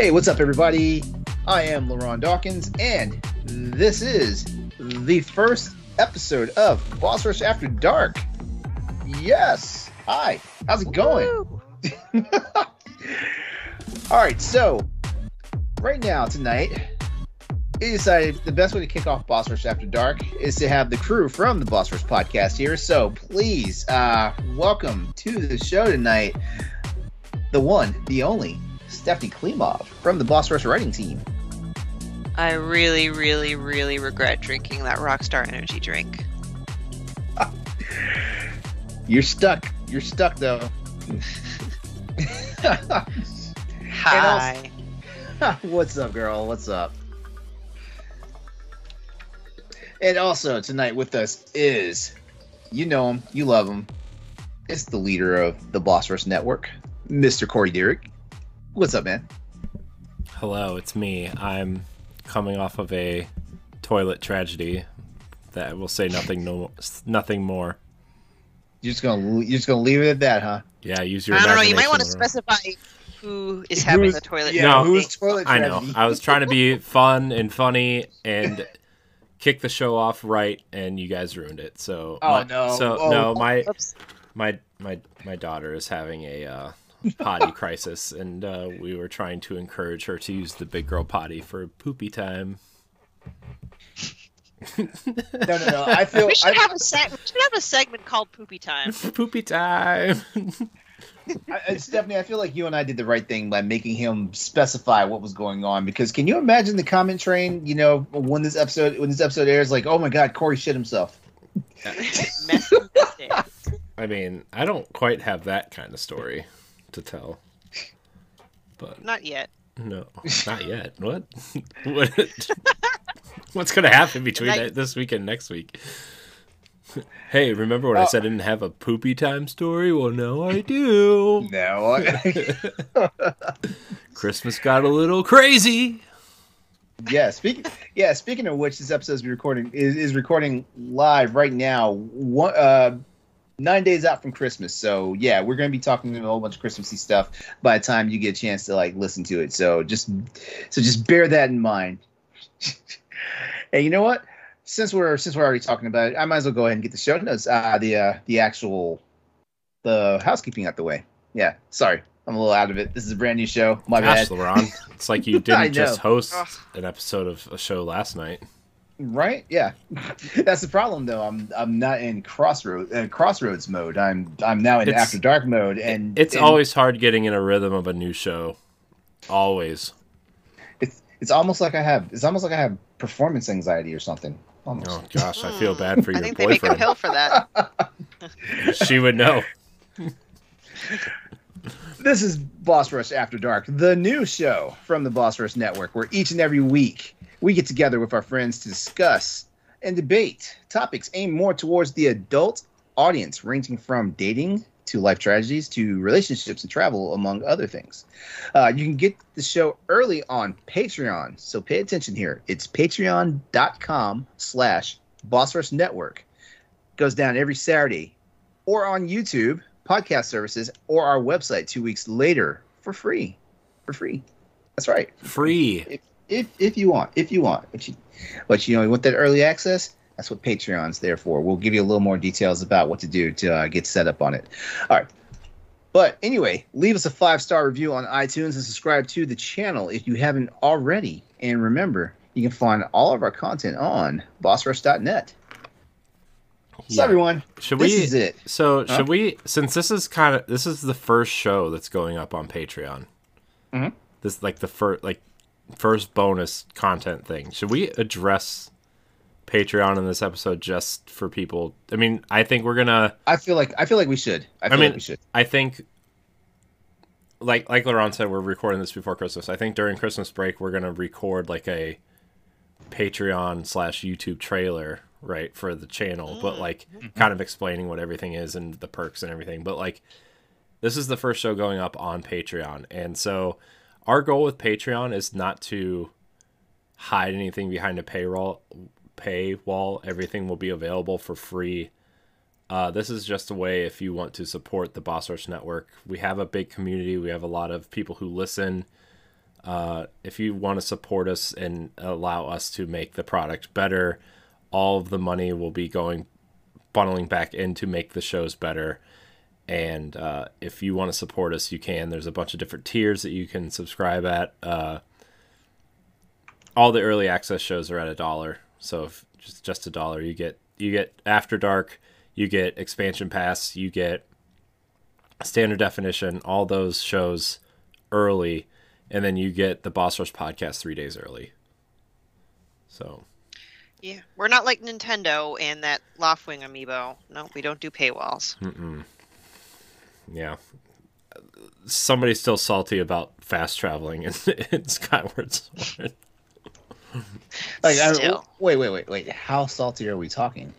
Hey, what's up, everybody? I am LeRon Dawkins, and this is the first episode of Boss Rush After Dark. Yes. Hi. How's it going? All right. So, right now, tonight, we decided the best way to kick off Boss Rush After Dark is to have the crew from the Boss Rush podcast here. So, please, uh, welcome to the show tonight, the one, the only, Stephanie Klimov from the Boss Rush writing team. I really, really, really regret drinking that Rockstar Energy drink. You're stuck. You're stuck though. Hi. What's up, girl? What's up? And also tonight with us is, you know him, you love him. It's the leader of the Boss Rush Network, Mr. Corey Derrick. What's up, man? Hello, it's me. I'm coming off of a toilet tragedy that will say nothing no nothing more. You're just gonna you're just gonna leave it at that, huh? Yeah, use your I don't know. You might want to specify who is having Who's- the toilet. Yeah, No. who's toilet I know. I was trying to be fun and funny and kick the show off right, and you guys ruined it. So Oh, my- no. So Oh. no, my Oops. my my my daughter is having a uh, potty crisis, and uh, we were trying to encourage her to use the big girl potty for poopy time. No, no, no. I feel We should I, have a seg- we should have a segment called Poopy Time. poopy time. I, I- Stephanie, I feel like you and I did the right thing by making him specify what was going on. Because can you imagine the comment train? You know, when this episode when this episode airs, like, oh my god, Corey shit himself. I mean, I don't quite have that kind of story to tell. But Not yet. no, not yet. What? what? What's going to happen between that, this week and next week? Hey, remember when I Oh. said I didn't have a poopy time story? Well, now I do. No, I- Christmas got a little crazy. yeah. Speaking, yeah. Speaking of which, this episode is recording is, is recording live right now. One, uh, nine days out from Christmas. So yeah, we're gonna be talking a whole bunch of Christmassy stuff by the time you get a chance to like listen to it. So just, so just bear that in mind. hey, you know what? Since we're since we're already talking about it, I might as well go ahead and get the show notes, uh, the uh, the actual, the housekeeping out the way. Yeah, sorry, I'm a little out of it. This is a brand new show. My Gosh, bad. LeRon. It's like you didn't just host an episode of a show last night. Right? Yeah. That's the problem though. I'm I'm not in crossroad uh, crossroads mode. I'm I'm now in It's- after dark mode and It's and always hard getting in a rhythm of a new show. Always. it's it's almost like I have it's almost like I have performance anxiety or something. Almost. Oh gosh, I feel bad for I your think they make a boyfriend. pill for that. she would know. This is Boss Rush After Dark, the new show from the Boss Rush Network, where each and every week we get together with our friends to discuss and debate topics aimed more towards the adult audience, ranging from dating to life tragedies to relationships and travel, among other things. Uh, you can get the show early on Patreon, so pay attention here. It's patreon.com slash Boss Rush Network. Goes down every Saturday or on YouTube, podcast services, or our website two weeks later for free. For free. That's right. Free. If if you want, if you want, but you, but you know, you want that early access. That's what Patreon's there for. We'll give you a little more details about what to do to uh, get set up on it. All right. But anyway, leave us a five star review on iTunes and subscribe to the channel if you haven't already. And remember, you can find all of our content on bossrush.net. So Yeah. everyone, Should this we? is it. So Huh? should we? Since this is kind of this is the first show that's going up on Patreon. Mhm. This like the first like first bonus content thing. Should we address Patreon in this episode just for people? I mean, I think we're gonna. I feel like I feel like we should. I feel mean, like we should. I think. Like like LeRon said, we're recording this before Christmas. I think during Christmas break we're gonna record like a Patreon slash YouTube trailer, right, for the channel, but like kind of explaining what everything is and the perks and everything. But like this is the first show going up on Patreon. And so our goal with Patreon is not to hide anything behind a payroll paywall. Everything will be available for free. Uh, this is just a way if you want to support the Boss Rush Network. We have a big community. We have a lot of people who listen. Uh, if you want to support us and allow us to make the product better, all of the money will be going funneling back in to make the shows better. And uh, if you want to support us, you can. There's a bunch of different tiers that you can subscribe at. Uh, all the early access shows are at a dollar, so if just just a dollar, you get you get After Dark, you get Expansion Pass, you get Standard Definition, all those shows early, and then you get the Boss Rush podcast three days early. So Yeah, we're not like Nintendo and that Loftwing amiibo. No, we don't do paywalls. Mm-mm. Yeah. Somebody's still salty about fast traveling in, in Skyward Sword. Like, I, wait, wait, wait, wait. How salty are we talking?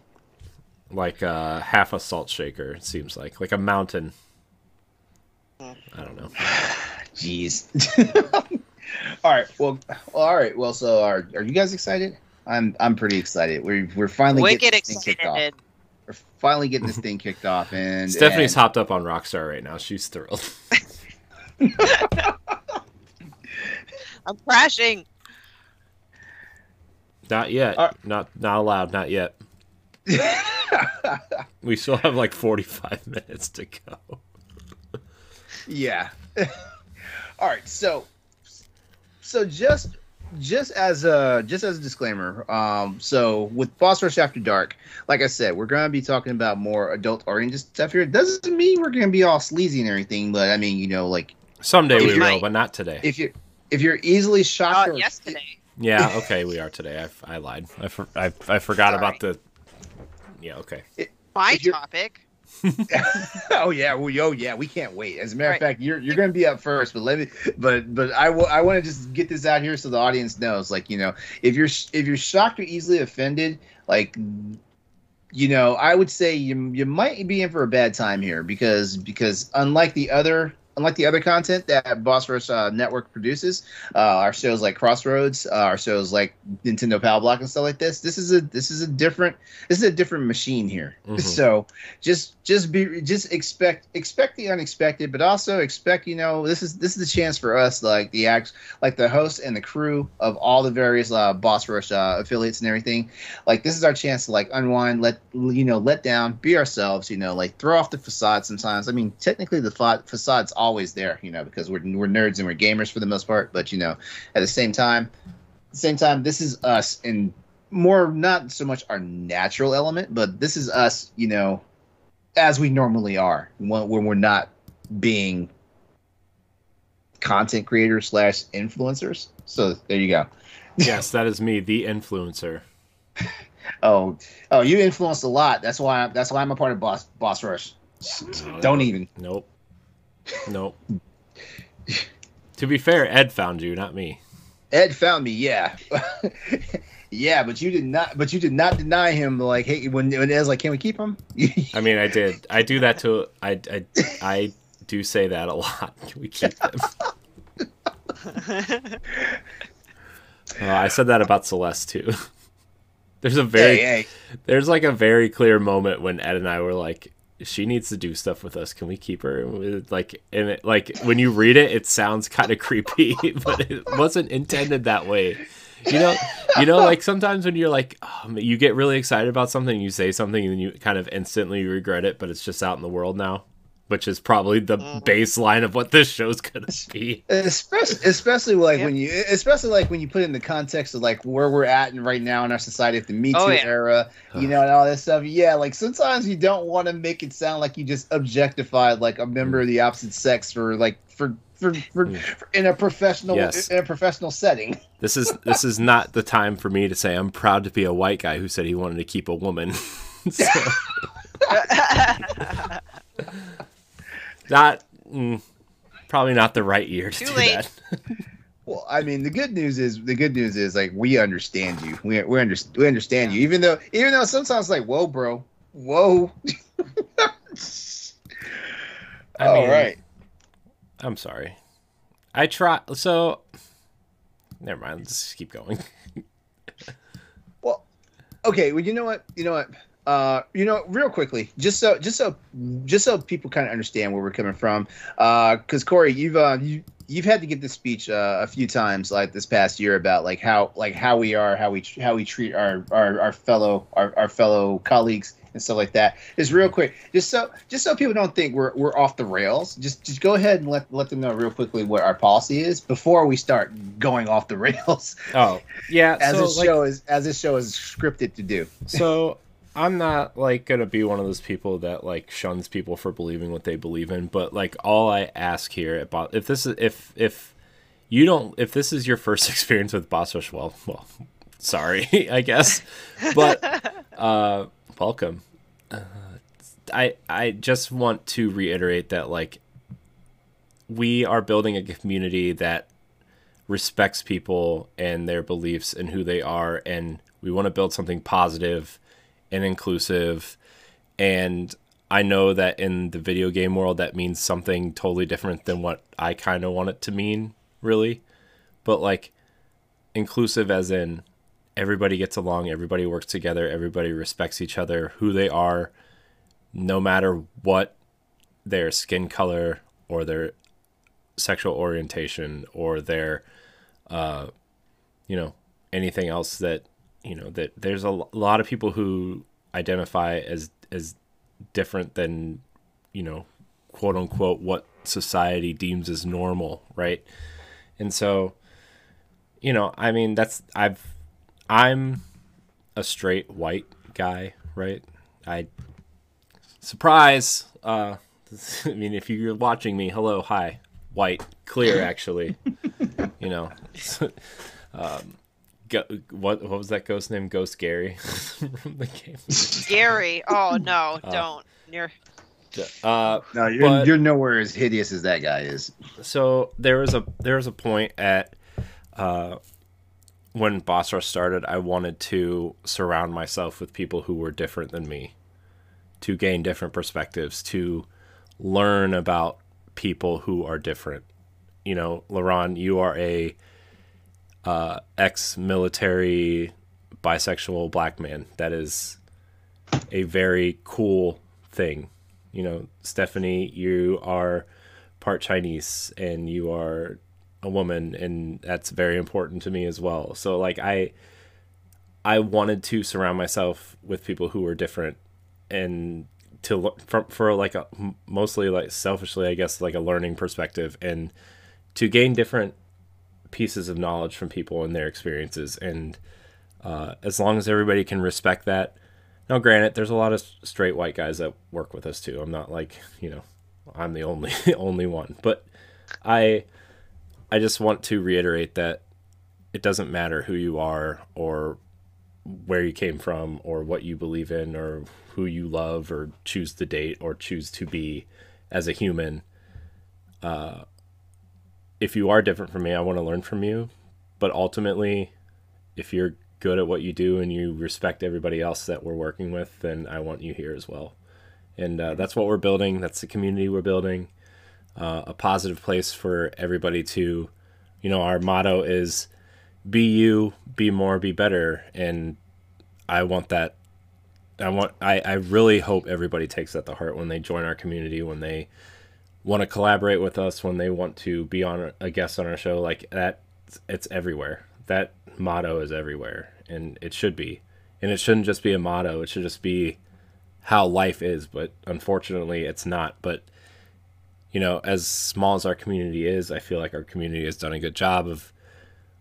Like uh, half a salt shaker, it seems like. Like a mountain. I don't know. Jeez. all right. Well, all right. Well, so are are you guys excited? I'm I'm pretty excited. We're we're finally Wicked getting this thing kicked off. excited. We're finally getting this thing kicked off, and Stephanie's and, hopped up on Rockstar right now. She's thrilled. I'm crashing. Not yet. Uh, not not allowed. Not yet. We still have like 45 minutes to go. yeah. all right. So so just just as a just as a disclaimer, um, so with Boss Rush After Dark, like I said, we're gonna be talking about more adult oriented stuff here. It doesn't mean we're gonna be all sleazy and everything, but I mean, you know, like Someday If we you- will, but not today. if you're if you're easily shocked Uh, or yesterday. Yeah, okay, we are today. I, I lied. I, for, I, I forgot Sorry. about the. Yeah, okay. My topic. oh yeah, well, oh yeah, we can't wait. As a matter Right. of fact, you're you're gonna be up first, but let me, but but I will I want to just get this out here so the audience knows, like you know, if you're if you're shocked or easily offended, like you know, I would say you you might be in for a bad time here because because unlike the other unlike the other content that Boss Rush uh, Network produces, uh, our shows like Crossroads, uh, our shows like Nintendo Power Block and stuff like this, this is a this is a different this is a different machine here. Mhm. So just just be just expect expect the unexpected, but also expect you know this is this is the chance for us like the acts like the host and the crew of all the various uh, Boss Rush uh, affiliates and everything. Like this is our chance to like unwind, let you know, let down, be ourselves. You know, like throw off the facade. Sometimes I mean technically the fa- facade's always there, you know, because we're we're nerds and we're gamers for the most part. But you know, at the same time, at the same time, this is us in more not so much our natural element, but this is us, you know, as we normally are when, when we're not being content creators slash influencers. So there you go. Yes, that is me, the influencer. Oh, oh, you influenced a lot. That's why. That's why I'm a part of Boss Boss Rush. Don't even. Nope. Nope. to be fair, Ed found you, not me. Ed found me. Yeah, yeah, but you did not. But you did not deny him. Like, hey, when when Ed's like, can we keep him? I mean, I did. I do that to. I, I, I do say that a lot. Can we keep them? Uh, I said that about Celeste too. There's a very hey, hey. there's like a very clear moment when Ed and I were like, she needs to do stuff with us. Can we keep her? Like, and it, like when you read it, it sounds kind of creepy, but it wasn't intended that way. You know, you know, like sometimes when you're like, oh, you get really excited about something, you say something, and you kind of instantly regret it, but it's just out in the world now, which is probably the baseline of what this show's gonna be. especially especially like Yep. when you especially like when you put it in the context of like where we're at and right now in our society, the Me Too Oh, yeah. era, you know, and all that stuff. Yeah, like sometimes you don't want to make it sound like you just objectified like a member of the opposite sex for like for for, for, Mm. for in a professional Yes. in a professional setting. This is this is not the time for me to say I'm proud to be a white guy who said he wanted to keep a woman. so, not mm, probably not the right year to Too do late. that. Well, I mean, the good news is the good news is like we understand you. We we, under, we understand you, even though even though sometimes like whoa, bro, whoa. I All mean, right. I'm sorry. I try. So, never mind. Let's keep going. Well, okay. Well, you know what? You know what? Uh, you know, real quickly, just so, just so, just so people kind of understand where we're coming from. Uh, because Corey, you've uh, you you've had to give this speech uh, a few times, like this past year, about like how like how we are, how we how we treat our our, our fellow our, our fellow colleagues and stuff like that. Just real quick, just so just so people don't think we're we're off the rails. Just just go ahead and let let them know real quickly what our policy is before we start going off the rails. Oh yeah, as so, this like, show is as this show is scripted to do. so I'm not like gonna be one of those people that like shuns people for believing what they believe in, but like all I ask here about if this is if if you don't if this is your first experience with Boss Rush, well, well, sorry, I guess, but uh, welcome. Uh, I I just want to reiterate that like we are building a community that respects people and their beliefs and who they are and we want to build something positive and inclusive. And I know that in the video game world that means something totally different than what I kind of want it to mean really. But like inclusive as in everybody gets along everybody works together everybody respects each other who they are no matter what their skin color or their sexual orientation or their uh you know anything else that you know that there's a lot of people who identify as as different than you know quote unquote what society deems as normal right? And so you know i mean that's i've i'm a straight white guy right? I surprise uh i mean if you're watching me hello hi white clear actually you know. Um Go, what what was that ghost name? Ghost Gary from the game. Gary. Oh no, don't. You're Uh, No, you're But- you're nowhere as hideous as that guy is. so there was a there was a point at uh, when Boss Rush started. I wanted to surround myself with people who were different than me, to gain different perspectives, to learn about people who are different. You know, LeRon, you are a uh, ex-military bisexual black man. That is a very cool thing. You know, Stephanie, you are part Chinese and you are a woman and that's very important to me as well. So like I I wanted to surround myself with people who were different and to lo- for, for like a mostly like selfishly I guess like a learning perspective and to gain different pieces of knowledge from people and their experiences and uh, as long as everybody can respect that now granted there's a lot of straight white guys that work with us too. I'm not like you know i'm the only only one but i i just want to reiterate that it doesn't matter who you are or where you came from or what you believe in or who you love or choose to date or choose to be as a human uh if you are different from me i want to learn from you. But ultimately if you're good at what you do and you respect everybody else that we're working with then i want you here as well. And uh, that's what we're building. That's the community we're building. Uh, a positive place for everybody to you know our motto is be you be more be better. And i want that i want i, I really hope everybody takes that to heart when they join our community when they want to collaborate with us when they want to be on a guest on our show like that it's everywhere. That motto is everywhere and it should be. And it shouldn't just be a motto it should just be how life is but unfortunately it's not. But you know as small as our community is i feel like our community has done a good job of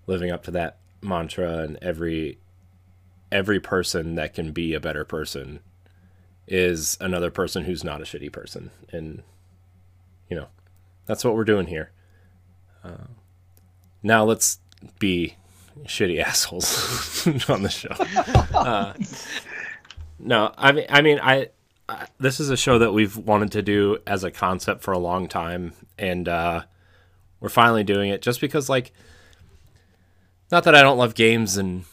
living up to that mantra and every every person that can be a better person is another person who's not a shitty person. And you know that's what we're doing here. Uh, now let's be shitty assholes on the show. Uh, no i mean i mean I, I this is a show that we've wanted to do as a concept for a long time and uh we're finally doing it just because like not that i don't love games and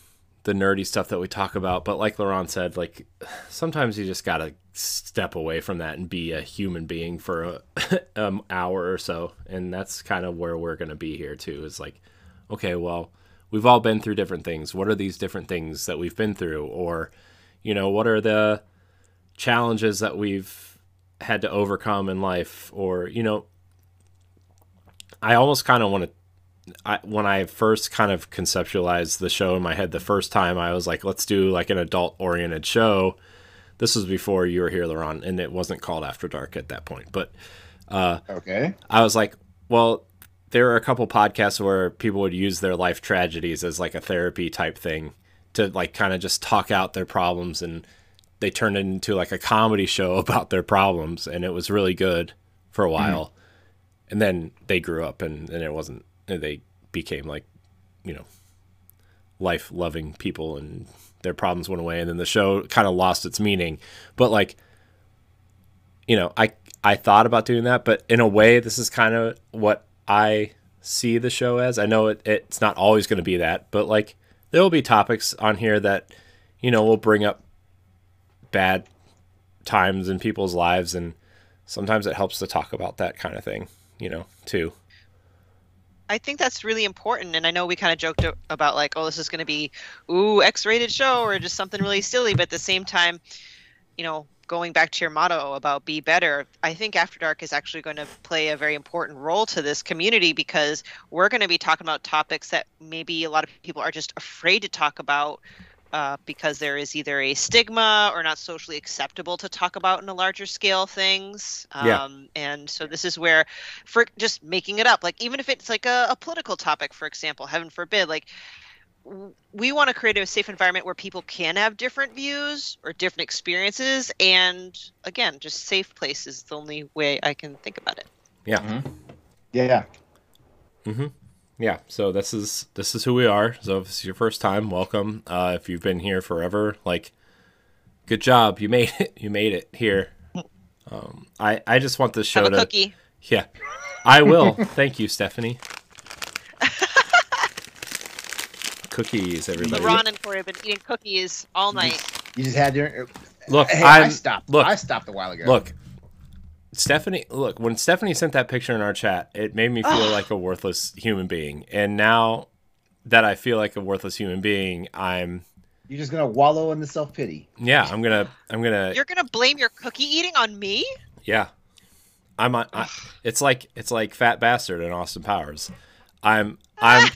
the nerdy stuff that we talk about but like LeRon said like sometimes you just gotta step away from that and be a human being for a um, hour or so. And that's kind of where we're gonna be here too is like okay well we've all been through different things. What are these different things that we've been through? Or you know what are the challenges that we've had to overcome in life? Or you know I almost kind of want to. I, when I first kind of conceptualized the show in my head the first time, I was like, let's do like an adult oriented show. This was before you were here, LeRon, and it wasn't called After Dark at that point. But uh, Okay. I was like, well, there are a couple podcasts where people would use their life tragedies as like a therapy type thing to like kind of just talk out their problems and they turned it into like a comedy show about their problems and it was really good for a while. And then they grew up and, and it wasn't they became like, you know, life loving people and their problems went away and then the show kind of lost its meaning. But like you know, I I thought about doing that, but in a way, this is kind of what I see the show as. I know it, it's not always going to be that, but like there will be topics on here that you know will bring up bad times in people's lives, and sometimes it helps to talk about that kind of thing, you know, too. I think that's really important, and I know we kind of joked about like, oh, this is going to be ooh X-rated show or just something really silly, but at the same time, you know, going back to your motto about be better, I think After Dark is actually going to play a very important role to this community because we're going to be talking about topics that maybe a lot of people are just afraid to talk about. Uh, because there is either a stigma or not socially acceptable to talk about in a larger scale things. Um, Yeah. And so this is where, for just making it up, like even if it's like a, a political topic, for example, heaven forbid, like we want to create a safe environment where people can have different views or different experiences. And again, just safe place is the only way I can think about it. Yeah. Yeah. Yeah so this is this is who we are so if it's your first time welcome uh if you've been here forever like good job you made it you made it here um i i just want this show Have a to cookie. yeah i will thank you stephanie cookies everybody LeRon and Corey have been eating cookies all night. You just had your. look Hey, I i'm stopped. look I stopped a while ago. look stephanie look when stephanie sent that picture in our chat it made me feel like a worthless human being and now that i feel like a worthless human being i'm You're just gonna wallow in the self pity. Yeah, I'm gonna, I'm gonna, You're gonna blame your cookie eating on me? yeah. I'm on. I, it's like it's like Fat Bastard in Austin Powers. I'm I'm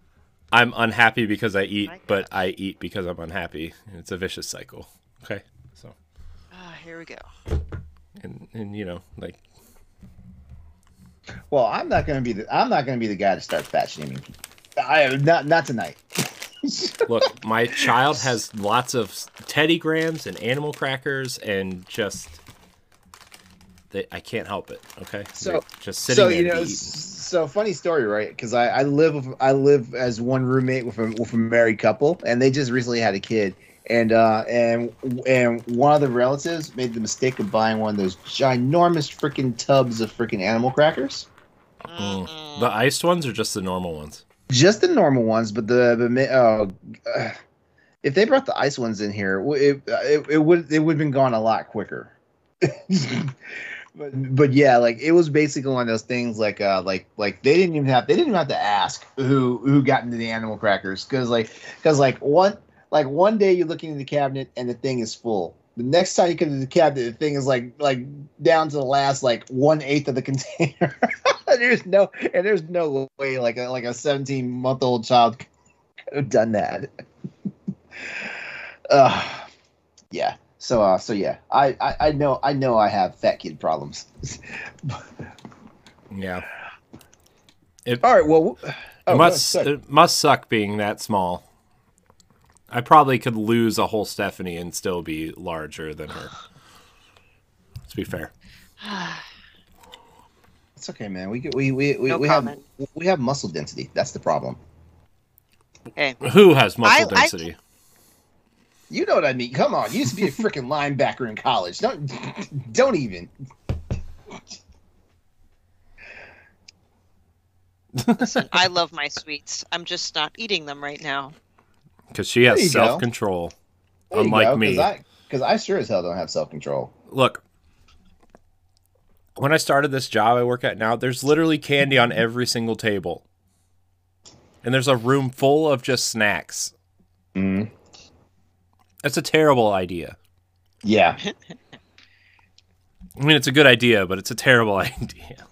I'm unhappy because I eat, My but I eat because I'm unhappy. It's a vicious cycle. Okay, so Ah, here we go. And and you know like Well, I'm not gonna be the. I'm not gonna be the guy to start fat shaming. I not not tonight. look, my child has lots of Teddy Grahams and animal crackers and just. They, I can't help it. Okay, So- They're just sitting so you know, so funny story, right? Because I, I live with, I live as one roommate with a with a married couple, and they just recently had a kid, and uh and and one of the relatives made the mistake of buying one of those ginormous freaking tubs of freaking animal crackers. Mm. The iced ones or just the normal ones? Just the normal ones, but the the oh, uh, if they brought the ice ones in here, it it, it would it would have been gone a lot quicker. but but yeah, like it was basically one of those things like uh like like they didn't even have they didn't even have to ask who who got into the animal crackers because like because like one like one day you're looking in the cabinet and the thing is full. The next time you come to the cabinet, the thing is like like down to the last like one eighth of the container. there's no and there's no way like a like a 17 month old child could have done that. uh, yeah. So uh so yeah, I, I I know I know I have fat kid problems. Yeah. It, All right. Well, It oh, must go it must suck being that small. I probably could lose a whole Stephanie and still be larger than her. Let's be fair. it's okay, man. We get we we we, No we have comment. we have muscle density. That's the problem. Okay. Who has muscle I- I- density? You know what I mean? Come on. You used to be a freaking linebacker in college. Don't don't even. Listen, I love my sweets. I'm just not eating them right now. Because she has self control. Unlike go, me. Because I, I sure as hell don't have self control. Look, when I started this job I work at now, there's literally candy on every single table. And there's a room full of just snacks. Mm. That's a terrible idea. Yeah. I mean, it's a good idea, but it's a terrible idea.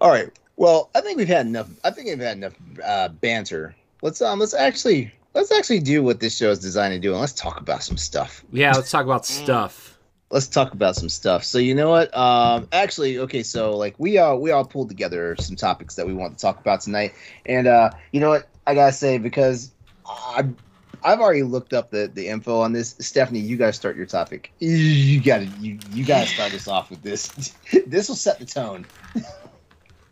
All right. Well, I think we've had enough. I think we've had enough uh, banter. Let's um. Let's actually let's actually do what this show is designed to do, and let's talk about some stuff. Yeah, let's talk about stuff. Let's talk about some stuff. So you know what? Um, actually, okay. So like we all we all pulled together some topics that we want to talk about tonight, and uh, you know what? I gotta say because I. I've already looked up the, the info on this. Stephanie, you gotta start your topic. You gotta you, you gotta start us off with this. this will set the tone.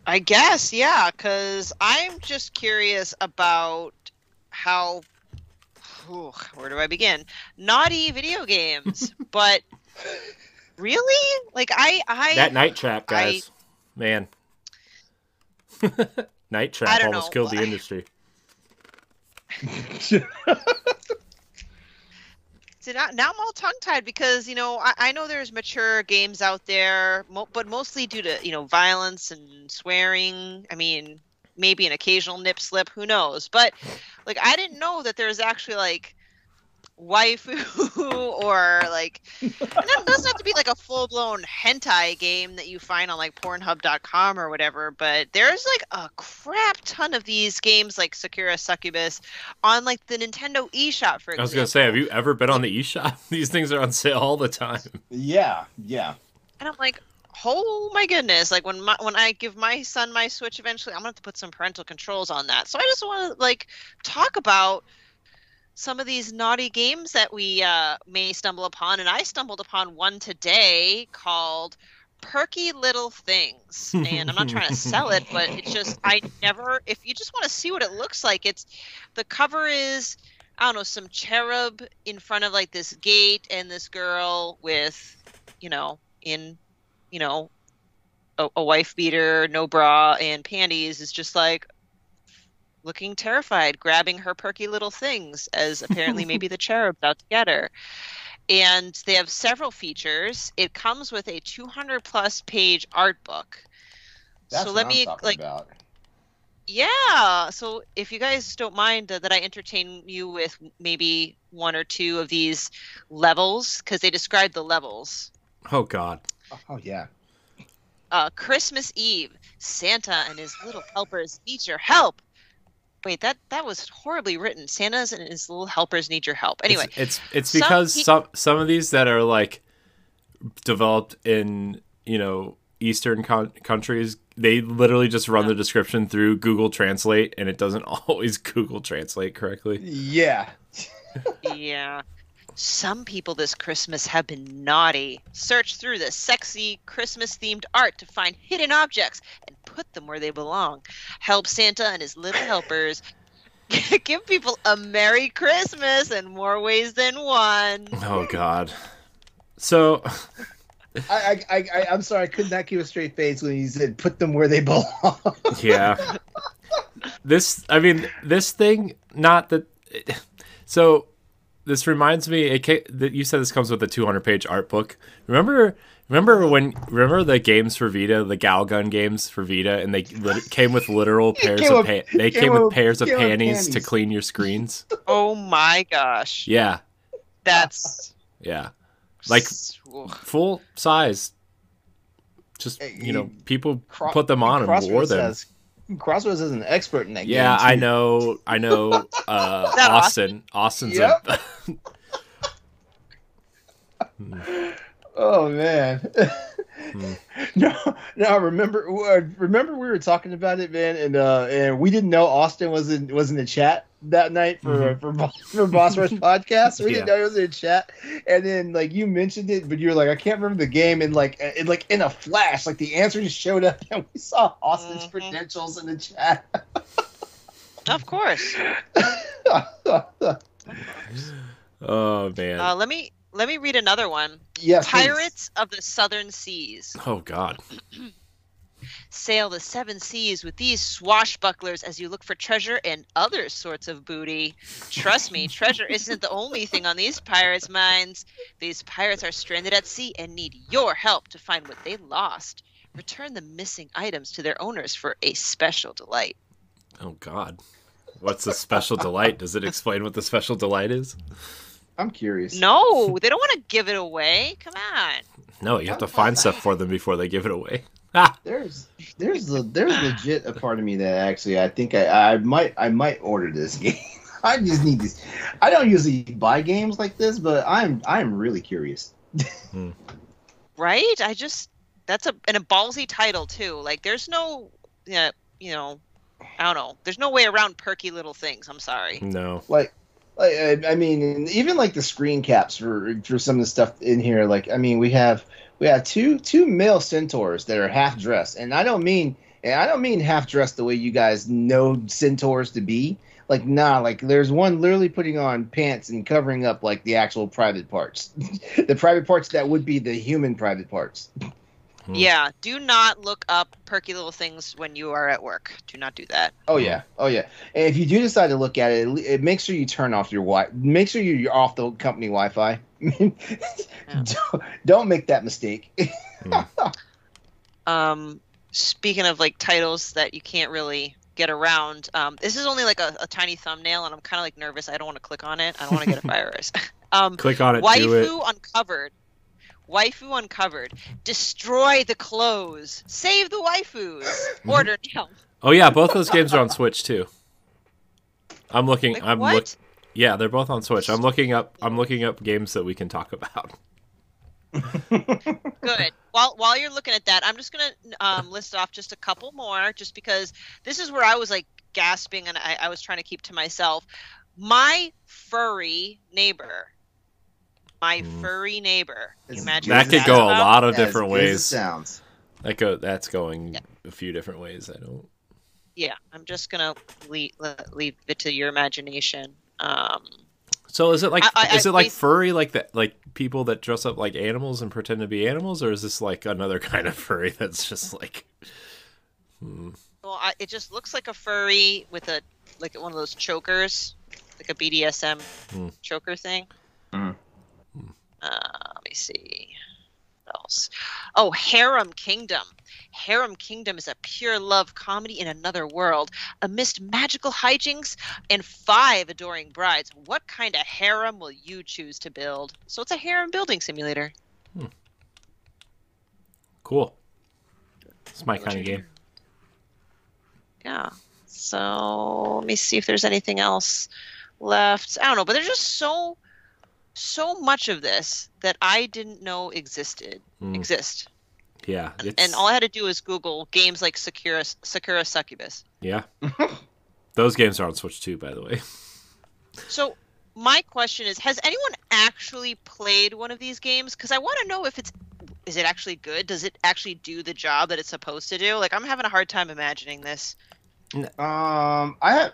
I guess, yeah, because I'm just curious about how. Ooh, where do I begin? Naughty video games, but really, like I, I That night trap, I- guys. Man. night trap almost know. killed the industry. Now I'm all tongue tied because you know I, I know there's mature games out there, mo- but mostly due to you know violence and swearing. I mean, maybe an occasional nip slip, who knows? But like I didn't know that there's actually like waifu or like and it doesn't have to be like a full blown hentai game that you find on like Pornhub.com or whatever. But there's like a crap ton of these games like Sakura Succubus on like the Nintendo eShop for example. I was gonna say, have you ever been on the eShop? These things are on sale all the time. yeah, yeah. And I'm like, oh my goodness! Like when my when I give my son my Switch eventually, I'm gonna have to put some parental controls on that. So I just want to like talk about some of these naughty games that we uh, may stumble upon, and I stumbled upon one today called Perky Little Things. And I'm not trying to sell it, but it's just I never. If you just want to see what it looks like, it's the cover is. I don't know, some cherub in front of like this gate and this girl with, you know, in, you know, a, a wife beater, no bra, and panties is just like looking terrified, grabbing her perky little things as apparently maybe the cherub's out to get her. And they have several features. It comes with a 200 plus page art book. That's so what let I'm me like about. yeah. So if you guys don't mind uh, that I entertain you with maybe one or two of these levels, because they describe the levels. Oh God. Oh yeah. Uh, Christmas Eve, Santa and his little helpers need your help. Wait, that that was horribly written. Santa's and his little helpers need your help. Anyway, it's it's, it's some because some some of these that are like developed in you know Eastern con- countries, they literally just run the description through Google Translate, and it doesn't always Google Translate correctly. Yeah. yeah. Some people this Christmas have been naughty. Search through the sexy Christmas themed art to find hidden objects and put them where they belong. Help Santa and his little helpers. Give people a Merry Christmas in more ways than one. Oh God. So I, I, I, I'm sorry, I could not keep a straight face when you said put them where they belong. yeah, this I mean this thing. Not that. So this reminds me. It that you said this comes with a 200 page art book. Remember. Remember when? Remember the games for Vita, the Galgun games for Vita, and they lit- came with literal pairs of pa- they came came with with- pairs of came with panties to clean your screens. Oh my gosh. Yeah, That's yeah, like full size. Just uh, you know, people Cro- put them on and wore them. has- Crossroads is an expert in that game. Yeah, I know. I know. Uh, Austin. Austin's Yep. a. Oh man. Hmm. no, no. Remember, remember we were talking about it, man, and uh, and we didn't know Austin was in was in the chat that night for Mhm. for Bo- for Boss Rush podcast. We didn't know he was in chat, and then like you mentioned it, but you were like, I can't remember the game, and like in like in a flash, like the answer just showed up, and we saw Austin's Mhm. credentials in the chat. Of course. oh man. Uh, let me let me read another one. yes, please. Pirates of the Southern Seas. oh God. Sail the seven seas with these swashbucklers as you look for treasure and other sorts of booty. Trust me, treasure isn't the only thing on these pirates' minds. These pirates are stranded at sea and need your help to find what they lost. Return the missing items to their owners for a special delight. Oh God. What's the special delight? Does it explain what the special delight is? I'm curious. No, they don't want to give it away. Come on. No, you have to find stuff for them before they give it away. There's there's the there's legit a part of me that actually I think I, I might I might order this game. I just need this. I don't usually buy games like this, but I'm I'm really curious. Hmm. Right? I just that's a and a ballsy title too. Like there's no yeah, you know, I don't know. There's no way around perky little things. I'm sorry. no. Like like I, I mean even like the screen caps for for some of the stuff in here. Like I mean we have we have two two male centaurs that are half dressed, and I don't mean and I don't mean half dressed the way you guys know centaurs to be. Like nah, like there's one literally putting on pants and covering up like the actual private parts, the private parts that would be the human private parts. Hmm. Yeah, do not look up perky little things when you are at work. Do not do that. Oh yeah, oh yeah. And if you do decide to look at it, it, it make sure you turn off your wi. Make sure you- you're off the company Wi-Fi. don't, don't make that mistake. Um, speaking of like titles that you can't really get around, um, this is only like a, a tiny thumbnail, and I'm kind of like nervous. I don't want to click on it. I don't want to get a virus. um, Click on it. do it. Waifu uncovered. Waifu uncovered. Destroy the clothes. Save the waifus. Order now. Oh yeah, both those games are on Switch too. I'm looking. Like, I'm what? Look. Yeah, they're both on Switch. I'm looking up. I'm looking up games that we can talk about. Good. While while you're looking at that, I'm just gonna um, list off just a couple more, just because this is where I was like gasping and I, I was trying to keep to myself. My furry neighbor. My Hmm. furry neighbor. You imagine That could go a lot of As different good as it ways. sounds. That go. That's going Yeah. a few different ways. I don't. Yeah, I'm just gonna leave, leave it to your imagination. Um, So is it like I- I- is it like furry like that like people that dress up like animals and pretend to be animals or is this like another kind of furry that's just like hmm. well, I, it just looks like a furry with a like one of those chokers, like a BDSM Hmm. choker thing. Mhm. Uh, let me see. Else? Oh, Harem Kingdom. Harem Kingdom is a pure love comedy in another world, amidst magical hijinks and five adoring brides. What kind of harem will you choose to build? So it's a harem building simulator. Hmm. cool. It's my kind of game. Yeah. So let me see if there's anything else left. I don't know, but there's just so so much of this that I didn't know existed Mm. exist. Yeah, And- it's And all I had to do was Google games like Sakura Sakura Succubus. yeah. Those games are on Switch too, by the way. So my question is, has anyone actually played one of these games? Because I want to know if it's is it actually good? Does it actually do the job that it's supposed to do? Like I'm having a hard time imagining this. Um, I have,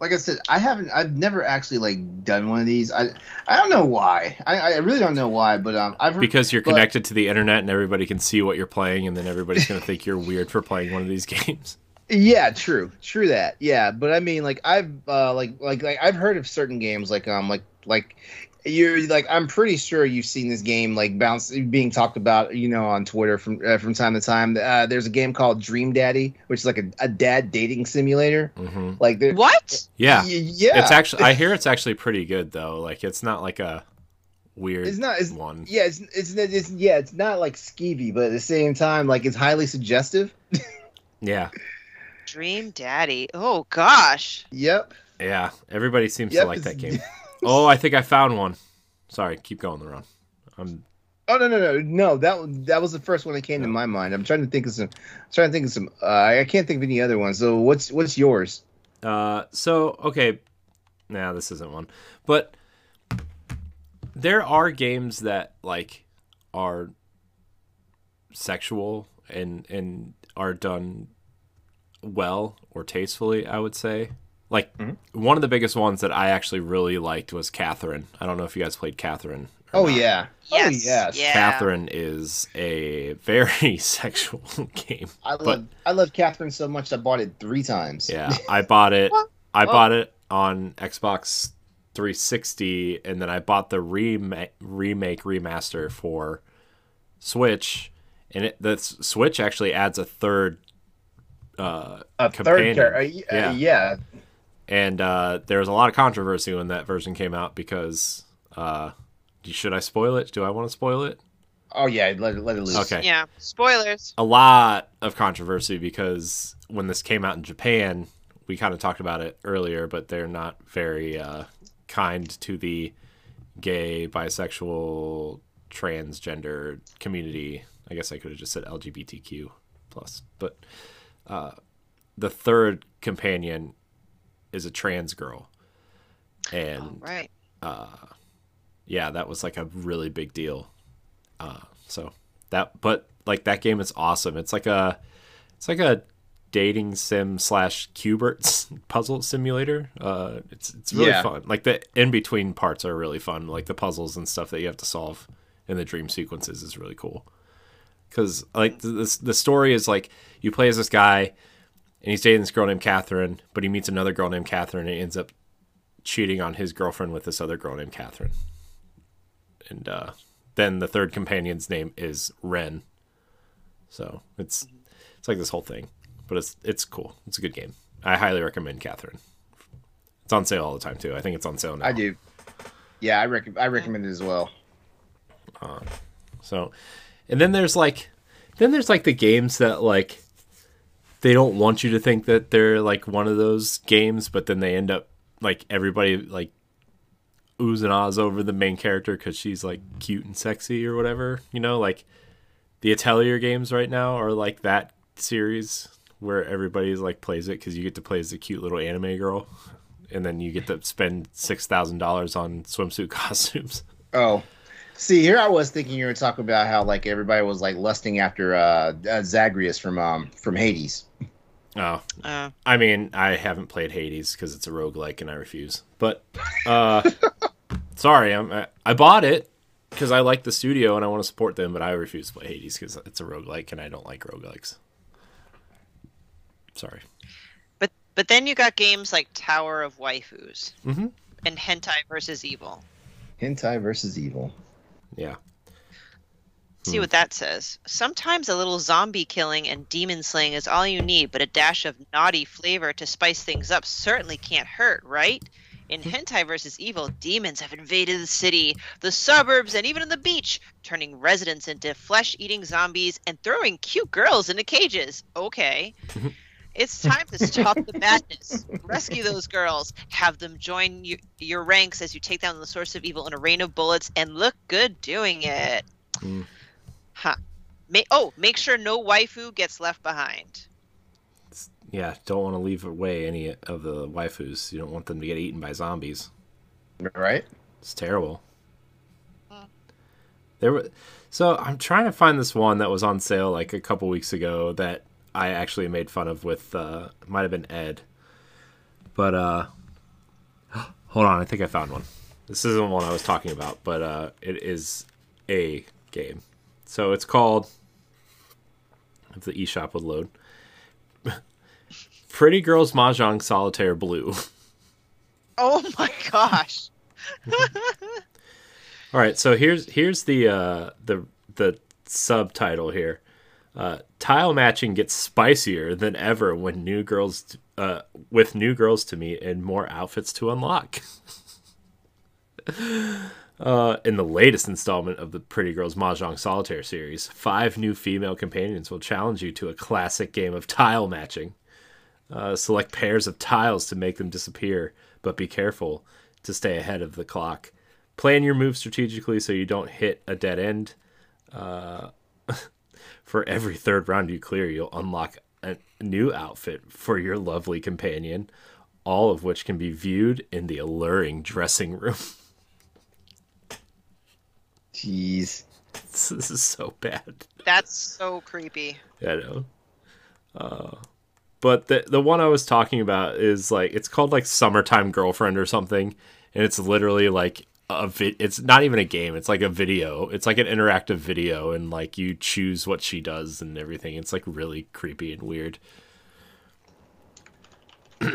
like I said, I haven't. I've never actually like done one of these. I I don't know why. I I really don't know why. But um, I've heard, Because you're but- connected to the internet and everybody can see what you're playing, and then everybody's gonna think you're weird for playing one of these games. Yeah, true, true that. Yeah, but I mean, like I've uh, like like like I've heard of certain games, like um, like like you're like I'm pretty sure you've seen this game like bounce being talked about, you know, on Twitter from uh, from time to time. Uh, there's a game called Dream Daddy, which is like a, a dad dating simulator. hmm Like there, What? Yeah, y- yeah, it's actually. I hear it's actually pretty good though. Like it's not like a weird It's not. It's, one. yeah, it's, it's it's yeah, it's not like skeevy, but at the same time, like it's highly suggestive. Yeah, Dream Daddy. Oh gosh. Yep. yeah. Everybody seems Yep, to like that game. Oh, I think I found one. Sorry, keep going, LeRon. I'm Oh no no no no that that was the first one that came to my mind. I'm trying to think of some. I'm trying to think of some. Uh, I can't think of any other ones. So what's what's yours? Uh, so okay, nah, this isn't one, but there are games that like are sexual and and are done well or tastefully. I would say, like Mhm. one of the biggest ones that I actually really liked was Catherine. I don't know if you guys played Catherine. Oh not. yeah. Yes. Oh yes. Yeah. Catherine is a very sexual game. I But- love I love Catherine so much I bought it three times. Yeah, I bought it. What? I Oh. bought it on Xbox 360, and then I bought the remake, remake remaster for Switch, and it, the Switch actually adds a third. Uh, A Companion. third character. Uh, Yeah. uh, yeah. And uh, there was a lot of controversy when that version came out because uh, should I spoil it? Do I want to spoil it? Oh yeah, let it let it loose. Okay. Yeah. Spoilers. a lot of controversy because when this came out in Japan, we kind of talked about it earlier, but they're not very uh, kind to the gay, bisexual, transgender community. I guess I could have just said LGBTQ plus, but uh, the third companion is a trans girl, and Oh, right. yeah, that was like a really big deal. Uh, so that, but like that game is awesome. It's like a, it's like a dating sim slash Q*bert puzzle simulator. Uh, it's it's really Yeah. fun. Like the in between parts are really fun. Like the puzzles and stuff that you have to solve in the dream sequences is really cool. Because like the, the the story is like you play as this guy, and he's dating this girl named Catherine, but he meets another girl named Catherine, and he ends up cheating on his girlfriend with this other girl named Catherine and uh, then the third companion's name is Ren. So it's it's like this whole thing, but it's it's cool. It's a good game. I highly recommend Catherine. It's on sale all the time too. I think it's on sale now. I do. Yeah, I rec- I recommend it as well. So, and then there's like, then there's like the games that like they don't want you to think that they're like one of those games, but then they end up like everybody like oohs and ahs over the main character because she's like cute and sexy or whatever. You know, like the Atelier games right now are like that series where everybody's like plays it because you get to play as a cute little anime girl, and then you get to spend six thousand dollars on swimsuit costumes. Oh, see, here I was thinking you were talking about how like everybody was like lusting after uh, uh Zagreus from um from Hades. Oh, Uh, I mean, I haven't played Hades because it's a roguelike and I refuse. But uh sorry, I'm, I, I bought it because I like the studio and I want to support them, but I refuse to play Hades because it's a roguelike and I don't like roguelikes. Sorry. but but then you got games like Tower of Waifus Mhm. and Hentai versus Evil. Hentai versus evil. Yeah. See what that says. Sometimes a little zombie killing and demon slaying is all you need, but a dash of naughty flavor to spice things up certainly can't hurt, right? In Hentai vs. Evil, demons have invaded the city, the suburbs, and even on the beach, turning residents into flesh eating zombies and throwing cute girls into cages. Okay. It's time to stop the madness. Rescue those girls. Have them join you, your ranks as you take down the source of evil in a rain of bullets and look good doing it. Mm. Huh. Ma- oh, make sure no waifu gets left behind. Yeah, don't want to leave away any of the waifus. You don't want them to get eaten by zombies. Right? It's terrible. There were so I'm trying to find this one that was on sale like a couple weeks ago that I actually made fun of with uh might have been Ed. But uh hold on, I think I found one. This isn't one I was talking about, but uh it is a game. So it's called if the eShop would load. Pretty Girls Mahjong Solitaire Blue. Oh my gosh. All right, so here's here's the uh, the the subtitle here. Uh, tile matching gets spicier than ever when new girls uh, with new girls to meet and more outfits to unlock. uh, in the latest installment of the Pretty Girls Mahjong Solitaire series, five new female companions will challenge you to a classic game of tile matching. Uh, select pairs of tiles to make them disappear, but be careful to stay ahead of the clock. Plan your move strategically so you don't hit a dead end. Uh, for every third round you clear, you'll unlock a new outfit for your lovely companion, all of which can be viewed in the alluring dressing room. Jeez. this is so bad. That's so creepy. I know. Uh, but the the one I was talking about is like it's called like Summertime Girlfriend or something, and it's literally like a vi- It's not even a game. It's like a video. It's like an interactive video, and like you choose what she does and everything. It's like really creepy and weird.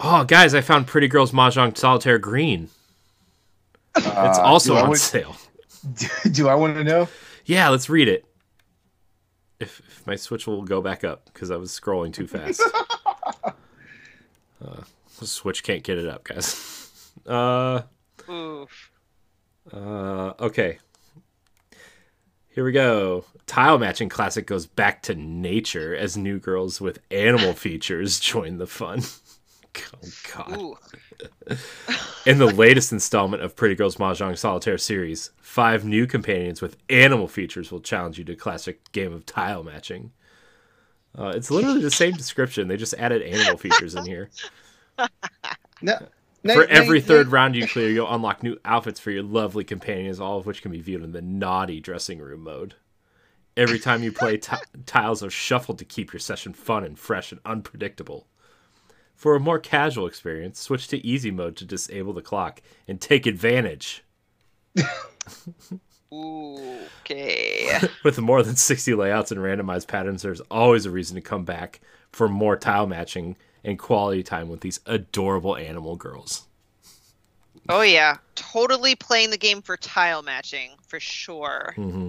oh, guys! I found Pretty Girls Mahjong Solitaire Green. It's Uh, also on want- sale. Do I want to know? Yeah, let's read it. If, if my Switch will go back up because I was scrolling too fast. uh, Switch can't get it up, guys. Uh, Oof. uh, okay. Here we go. Tile matching classic goes back to nature as new girls with animal features join the fun. oh god. Ooh. In the latest installment of Pretty Girls Mahjong Solitaire series, five new companions with animal features will challenge you to classic game of tile matching. Uh, it's literally the same description. They just added animal features in here. No. no, For every no, third round you clear, you'll unlock new outfits for your lovely companions, all of which can be viewed in the naughty dressing room mode. Every time you play, ti- tiles are shuffled to keep your session fun and fresh and unpredictable. For a more casual experience, switch to easy mode to disable the clock and take advantage. Ooh. Okay. With more than 60 layouts and randomized patterns, there's always a reason to come back for more tile matching and quality time with these adorable animal girls. Oh yeah, totally playing the game for tile matching for sure. Mm-hmm.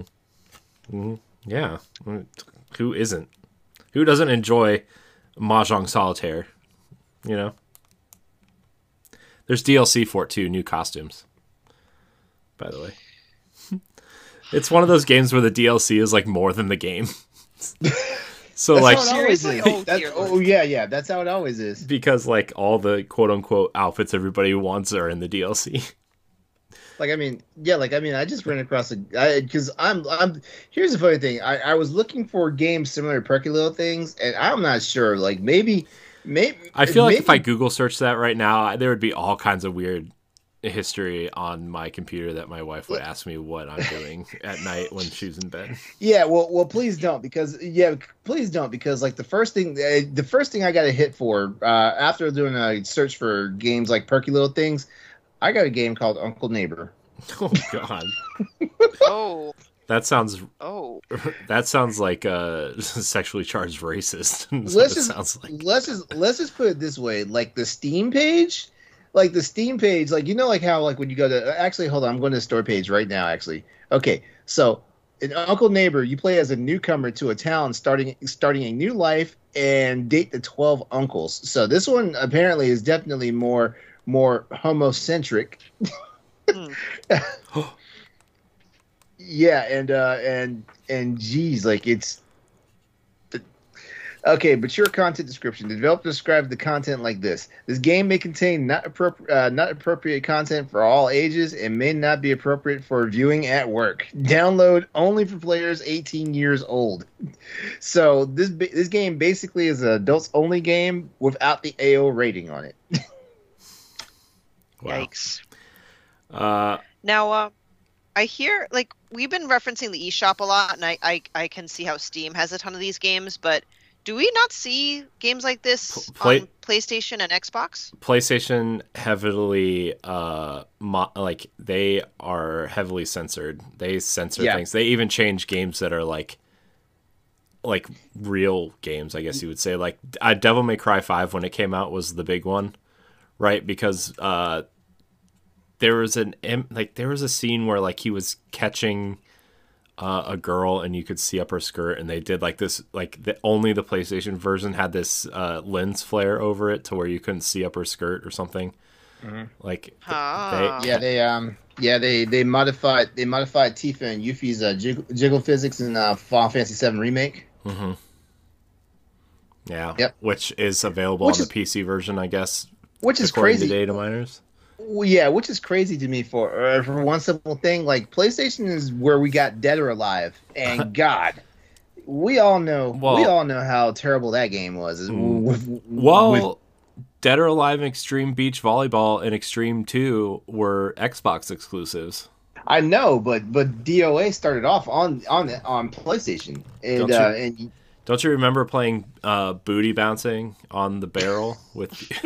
Mm-hmm. Yeah. Who isn't? Who doesn't enjoy Mahjong Solitaire? You know? There's DLC for it too, new costumes. By the way. it's one of those games where the DLC is like more than the game. so That's like how it always Seriously? is. Oh, oh yeah, yeah. That's how it always is. because like all the quote unquote outfits everybody wants are in the DLC. Like I mean, yeah, like I mean, I just ran across a because I'm I'm. Here's the funny thing. I, I was looking for games similar to Perky Little things, and I'm not sure. Like maybe, maybe I feel like if I Google search that right now, there would be all kinds of weird history on my computer that my wife would ask me what I'm doing at night when she's in bed. Yeah, well, well, please don't because yeah, please don't because like the first thing, uh, the first thing I got a hit for uh, after doing a search for games like Perky Little Things, I got a game called Uncle Neighbor. Oh god. Oh. That sounds Oh. that sounds like uh sexually charged racist. Let's just sounds like. let's just let's just put it this way: like the Steam page, like the Steam page, like you know, like how like when you go to actually hold on, I'm going to the store page right now. Actually, okay, so in Uncle Neighbor, you play as a newcomer to a town, starting starting a new life and date the twelve uncles. So this one apparently is definitely more more homocentric. Hmm. Yeah, and uh and and geez, like it's okay. but your content description. The developer described the content like this: This game may contain not appropriate, uh, not appropriate content for all ages, and may not be appropriate for viewing at work. Download only for players 18 years old. So this ba- this game basically is an adults only game without the AO rating on it. Wow. Yikes. Uh Now, uh, I hear like we've been referencing the eShop a lot, and I, I I can see how Steam has a ton of these games, but do we not see games like this play- on PlayStation and Xbox? PlayStation heavily uh mo- like they are heavily censored. They censor Yeah. things. They even change games that are like like real games, I guess you would say. Like uh, Devil May Cry 5 when it came out was the big one, right? Because uh there was an like there was a scene where like he was catching uh, a girl and you could see up her skirt and they did like this like the only the PlayStation version had this uh, lens flare over it to where you couldn't see up her skirt or something. Like Ah. Yeah, they um yeah they they modified they modified Tifa and Yuffie's uh, jiggle, jiggle physics in uh, Final Fantasy VII remake. Mm-hmm. yeah, Yep. which is available Which on is- the PC version, I guess. Which is crazy. to data miners. Well, yeah, which is crazy to me for uh, for one simple thing. Like PlayStation is where we got Dead or Alive, and God, we all know we all know how terrible that game was. Is with- with- Well, Dead or Alive, and Extreme Beach Volleyball, and Extreme Two were Xbox exclusives. I know, but but DOA started off on on on PlayStation, and uh, and Don't you remember playing uh, booty bouncing on the barrel with?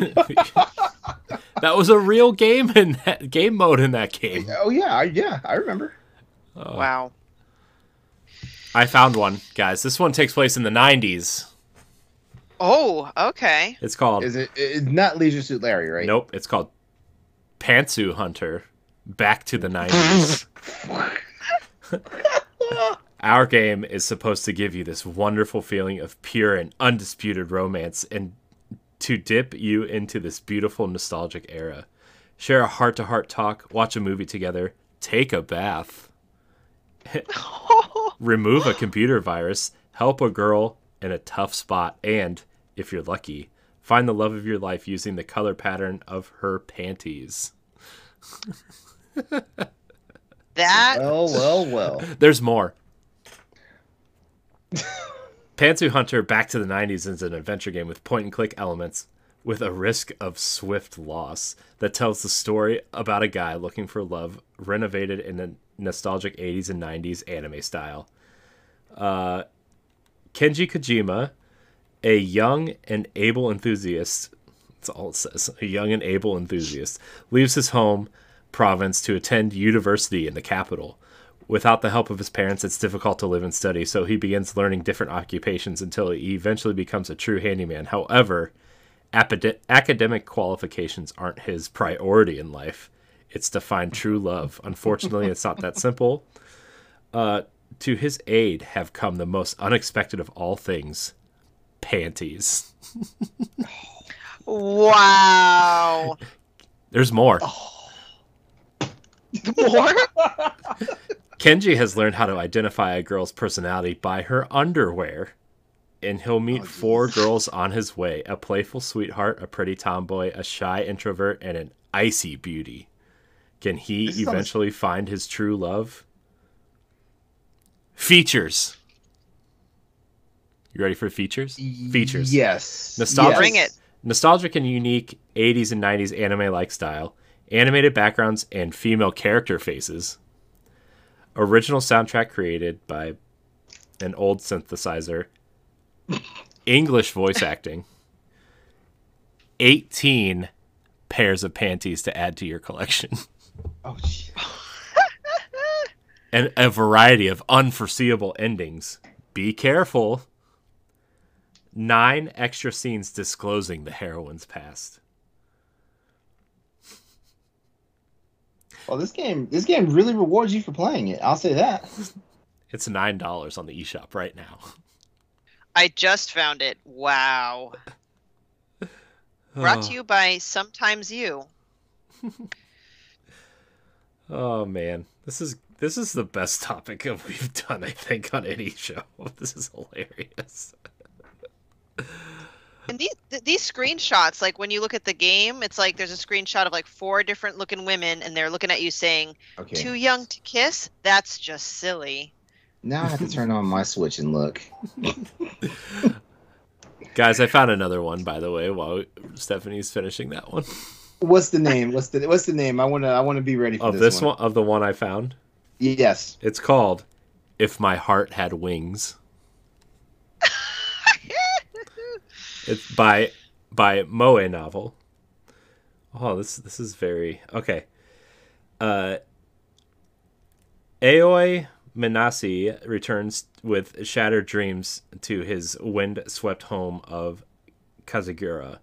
that was a real game in that game mode in that game. oh yeah, I, yeah, I remember. Wow. I found one, guys. This one takes place in the '90s. Oh, okay. It's called Is it? It's not Leisure Suit Larry, right? Nope. It's called Pantsu Hunter. Back to the '90s. Our game is supposed to give you this wonderful feeling of pure and undisputed romance and to dip you into this beautiful nostalgic era. Share a heart to heart talk, watch a movie together, take a bath. remove a computer virus, help a girl in a tough spot, and, if you're lucky, find the love of your life using the color pattern of her panties. That Well, well, well. There's more. Pantsu Hunter Back to the 90s is an adventure game with point and click elements with a risk of swift loss that tells the story about a guy looking for love renovated in a nostalgic 80s and 90s anime style. Uh, Kenji Kojima, a young and able enthusiast, that's all it says, a young and able enthusiast, leaves his home province to attend university in the capital. Without the help of his parents, it's difficult to live and study, so he begins learning different occupations until he eventually becomes a true handyman. However, apide- academic qualifications aren't his priority in life. It's to find true love. Unfortunately, it's not that simple. Uh, to his aid have come the most unexpected of all things panties. wow. There's more. More? Kenji has learned how to identify a girl's personality by her underwear. And he'll meet four girls on his way a playful sweetheart, a pretty tomboy, a shy introvert, and an icy beauty. Can he This sounds- eventually find his true love? Features. You ready for features? Features. Yes. Nostalgic. Yes. Bring it. Nostalgic and unique 80s and 90s anime like style, animated backgrounds, and female character faces. Original soundtrack created by an old synthesizer. English voice acting. 18 pairs of panties to add to your collection. Oh, shit. and a variety of unforeseeable endings. Be careful. Nine extra scenes disclosing the heroine's past. Well, this game, this game really rewards you for playing it. I'll say that. It's nine dollars on the eShop right now. I just found it. Wow. Brought to you by Sometimes You. Oh man, this is this is the best topic of we've done, I think, on any show. This is hilarious. And these th- these screenshots, like when you look at the game, it's like there's a screenshot of like four different looking women, and they're looking at you saying, Okay. "Too young to kiss." That's just silly. Now I have to turn on my Switch and look. Guys, I found another one by the way while Stephanie's finishing that one. What's the name? What's the What's the name? I want to I want to be ready for Of this, this one of the one I found. Yes. It's called If My Heart Had Wings. It's by by Moe novel. Oh, this this is very okay. Uh Aoi Minase returns with shattered dreams to his wind-swept home of Kazegaura.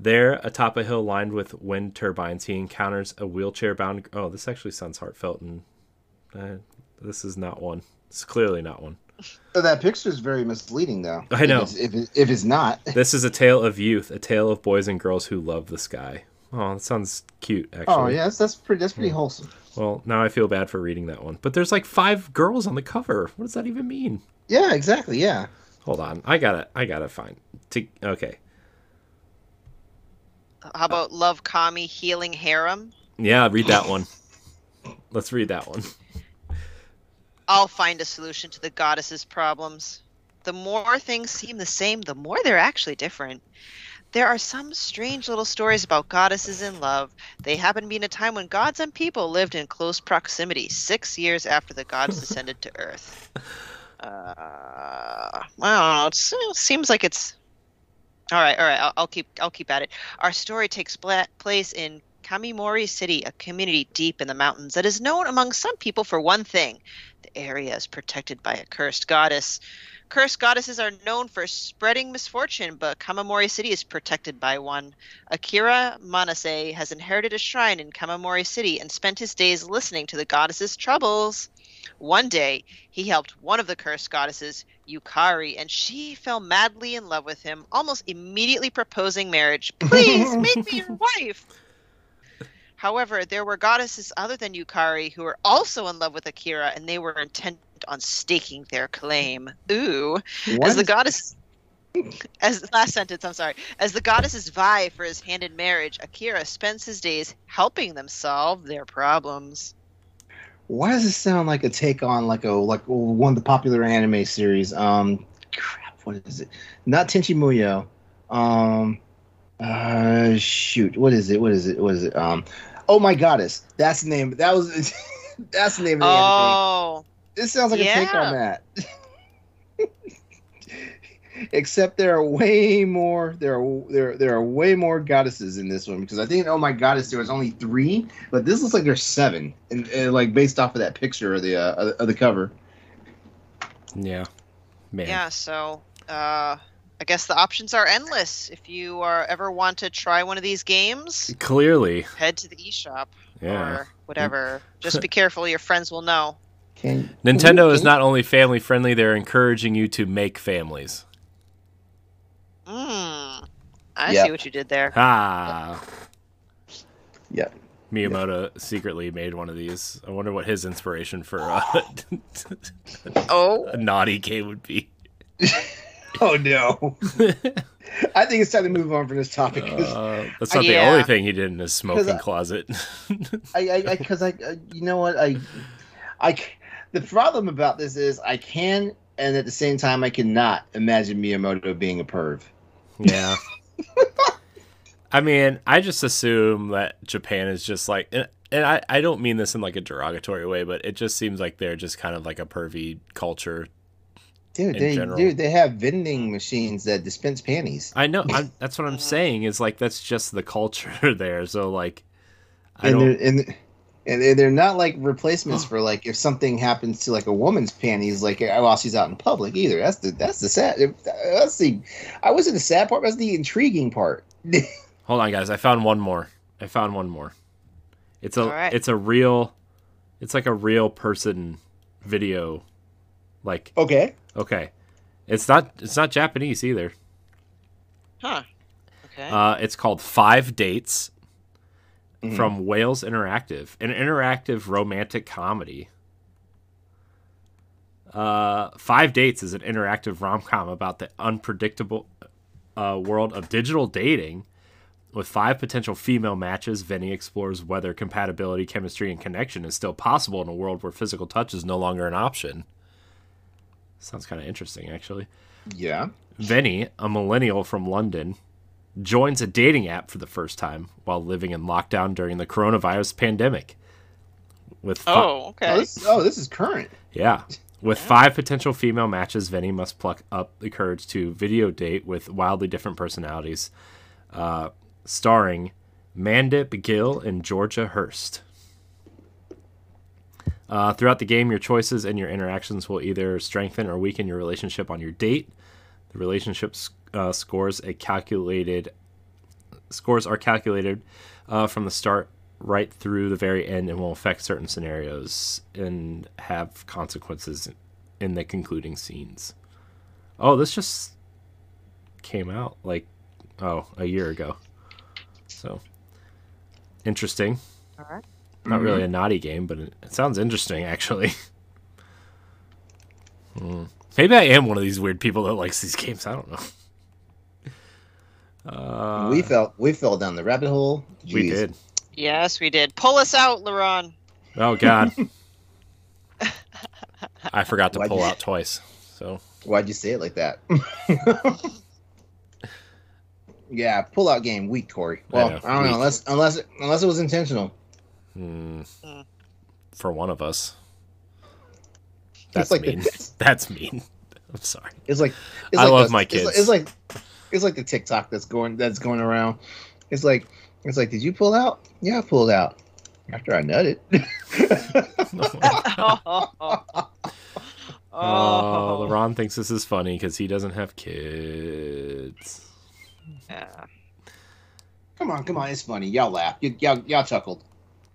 There, atop a hill lined with wind turbines, he encounters a wheelchair-bound. Oh, this actually sounds heartfelt, and uh, this is not one. It's clearly not one. So that picture is very misleading, though. I know. If it's, if, it, if it's not, This is a tale of youth, a tale of boys and girls who love the sky. Oh, that sounds cute, oh, actually. oh yeah, that's, that's pretty. That's pretty hmm. wholesome. Well, now I feel bad for reading that one. But there's like five girls on the cover. What does that even mean? Yeah, exactly. Yeah. Hold on, I gotta, I gotta find. To, okay, How about Love Kami Healing Harem? yeah, read that one. Let's read that one. I'll find a solution to the goddess's problems. The more things seem the same, the more they're actually different. There are some strange little stories about goddesses in love. They happen to be in a time when gods and people lived in close proximity, six years after the gods descended to Earth. Uh, well, it seems like it's all right. All right, I'll, I'll keep. I'll keep at it. Our story takes pla- place in Kamimori City, a community deep in the mountains that is known among some people for one thing: the area is protected by a cursed goddess. Cursed goddesses are known for spreading misfortune, but Kamamori City is protected by one. Akira Manase has inherited a shrine in Kamamori City and spent his days listening to the goddess's troubles. One day, he helped one of the cursed goddesses, Yukari, and she fell madly in love with him, almost immediately proposing marriage. Please make me your wife. However, there were goddesses other than Yukari who were also in love with Akira, and they were intent on staking their claim. Ooh, What as the goddess. As last sentence, I'm sorry. As the goddesses vie for his hand in marriage, Akira spends his days helping them solve their problems. Why does this sound like a take on like a like one of the popular anime series? Um, crap, what is it? Not Tenchi Muyo. Um, uh, shoot, what is it? What is it? What is it? Um, oh my goddess, that's the name. That was that's the name of the anime. Oh, This sounds like a take on that. Except there are way more. There are there there are way more goddesses in this one because I think oh my goddess there was only three, but this looks like there's seven, and, and like based off of that picture of the uh, of the cover. Yeah. Man. yeah. So, uh, I guess the options are endless. If you are ever want to try one of these games, Clearly. head to the eShop Yeah. or whatever. Just be careful; your friends will know. Can Nintendo is not only family friendly, they're encouraging you to make families. Mm, I Yeah. see what you did there. Ah. Yeah. Miyamoto secretly made one of these. I wonder what his inspiration for uh, Oh, a naughty game would be. Oh no! I think it's time to move on from this topic. Uh, that's not the Yeah. only thing he did in his smoking I- closet. I, I, because I, I, you know what, I, I, the problem about this is I can, and at the same time I cannot imagine Miyamoto being a perv. yeah. I mean, I just assume that Japan is just like, and, and I, I don't mean this in like a derogatory way, but it just seems like they're just kind of like a pervy culture. Dude, they, general. dude, they have vending machines that dispense panties. I know. I'm, that's what I'm saying. Is like that's just the culture there. So like, I and don't. they're, and, and they're- they're not like replacements for like if something happens to like a woman's panties like while she's out in public either. That's the that's the sad. That's the I wasn't the sad part. That's the intriguing part. Hold on, guys. I found one more. I found one more. It's a All right. it's a real it's like a real person video. Like okay. Okay. It's not it's not Japanese either. huh? Okay. Uh, it's called Five Dates Mhm. from Wales Interactive, an interactive romantic comedy. Uh, Five Dates is an interactive rom com about the unpredictable uh, world of digital dating. With five potential female matches, Vinny explores whether compatibility, chemistry, and connection is still possible in a world where physical touch is no longer an option. Sounds kind of interesting, actually. Yeah. Vinny, a millennial from London, joins a dating app for the first time while living in lockdown during the coronavirus pandemic. With fi- oh, Oh okay. this, oh, this is current. yeah, with five potential female matches, Vinny must pluck up the courage to video date with wildly different personalities, uh, starring Mandip Gill and Georgia Hirst. Uh, throughout the game, your choices and your interactions will either strengthen or weaken your relationship on your date. The relationship uh, scores a calculated scores are calculated uh, from the start right through the very end and will affect certain scenarios and have consequences in the concluding scenes. Oh, this just came out like oh a year ago. So interesting. All right. Not Mm-hmm. really a naughty game, but it, it sounds interesting actually. Hmm. Maybe I am one of these weird people that likes these games. I don't know. Uh, we fell we fell down the rabbit hole. we did. Yes, we did. Pull us out, LeRon. Oh God. I forgot to Why'd pull you- out twice. So Why'd you say it like that? yeah, pull out game weak, Corey. I Well, know, I, don't weak. know unless unless unless it was intentional. Hmm, Hmm. for one of us. That's like mean. the, That's mean. I'm sorry. it's like it's I like love the- my it's kids. like- It's like it's like the TikTok that's going that's going around. It's like it's like, did you pull out? Yeah, I pulled out after I nutted. oh, Oh, LeRon thinks this is funny because he doesn't have kids. Yeah. come on, come on, it's funny. Y'all laugh. Y- y'all y'all chuckled.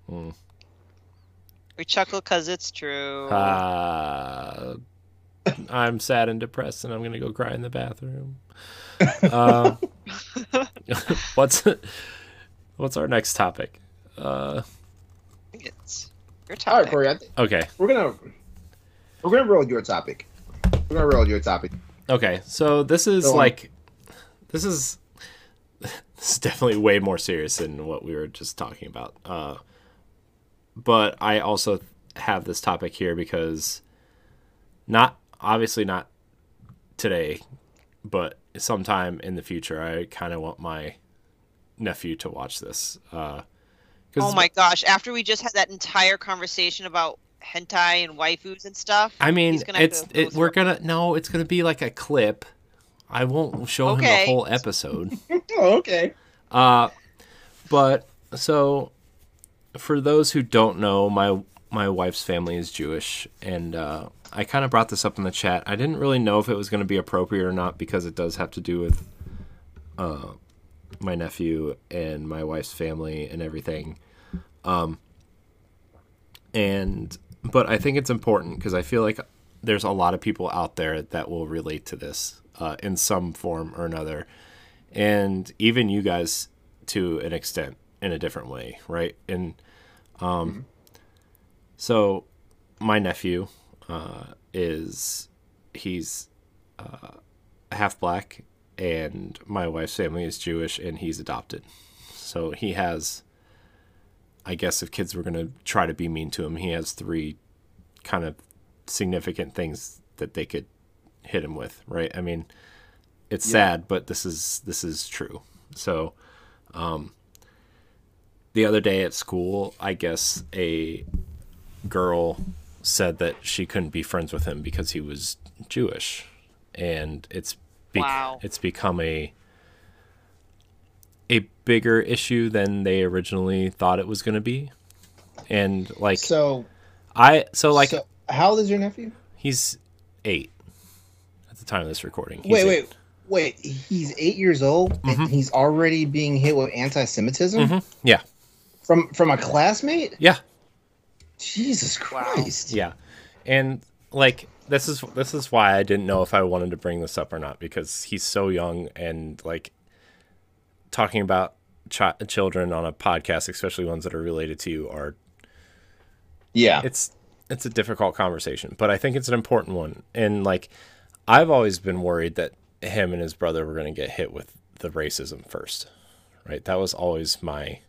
Hmm. We chuckle because it's true. Uh, I'm sad and depressed, and I'm gonna go cry in the bathroom. Uh, what's what's our next topic? Uh, I think it's your All right. Corey. I think okay. we're gonna we're gonna roll your topic. We're gonna roll your topic. Okay, so this is Go on. like, this is this is definitely way more serious than what we were just talking about. Uh, but I also have this topic here because, not obviously not today, but sometime in the future, I kind of want my nephew to watch this. Uh, 'cause Oh my gosh! After we just had that entire conversation about hentai and waifus and stuff. I mean, he's gonna it's to go it, we're gonna no, it's gonna be like a clip. I won't show him the whole episode. Oh, okay. Uh, but so for those who don't know, my my wife's family is Jewish, and uh, I kind of brought this up in the chat. I didn't really know if it was going to be appropriate or not because it does have to do with uh, my nephew and my wife's family and everything. Um, and but I think it's important because I feel like there's a lot of people out there that will relate to this uh, in some form or another and even you guys to an extent in a different way right and um so my nephew uh is he's uh half black and my wife's family is jewish and he's adopted. So he has i guess if kids were going to try to be mean to him he has three kind of significant things that they could hit him with right? I mean it's sad, but this is this is true. So, um, the other day at school, I guess a girl said that she couldn't be friends with him because he was Jewish, and it's be- Wow. it's become a a bigger issue than they originally thought it was going to be. And like So, I so like so how old is your nephew? he's 8 at the time of this recording. He's Wait, eight. wait, wait. He's eight years old and he's already being hit with anti-Semitism Mhm. Yeah. From from a classmate. Yeah. Jesus Christ! Yeah, and like this is this is why I didn't know if I wanted to bring this up or not because he's so young and like talking about chi- children on a podcast, especially ones that are related to you, are Yeah, it's it's a difficult conversation, but I think it's an important one. And like I've always been worried that him and his brother were going to get hit with the racism first. Right? That was always my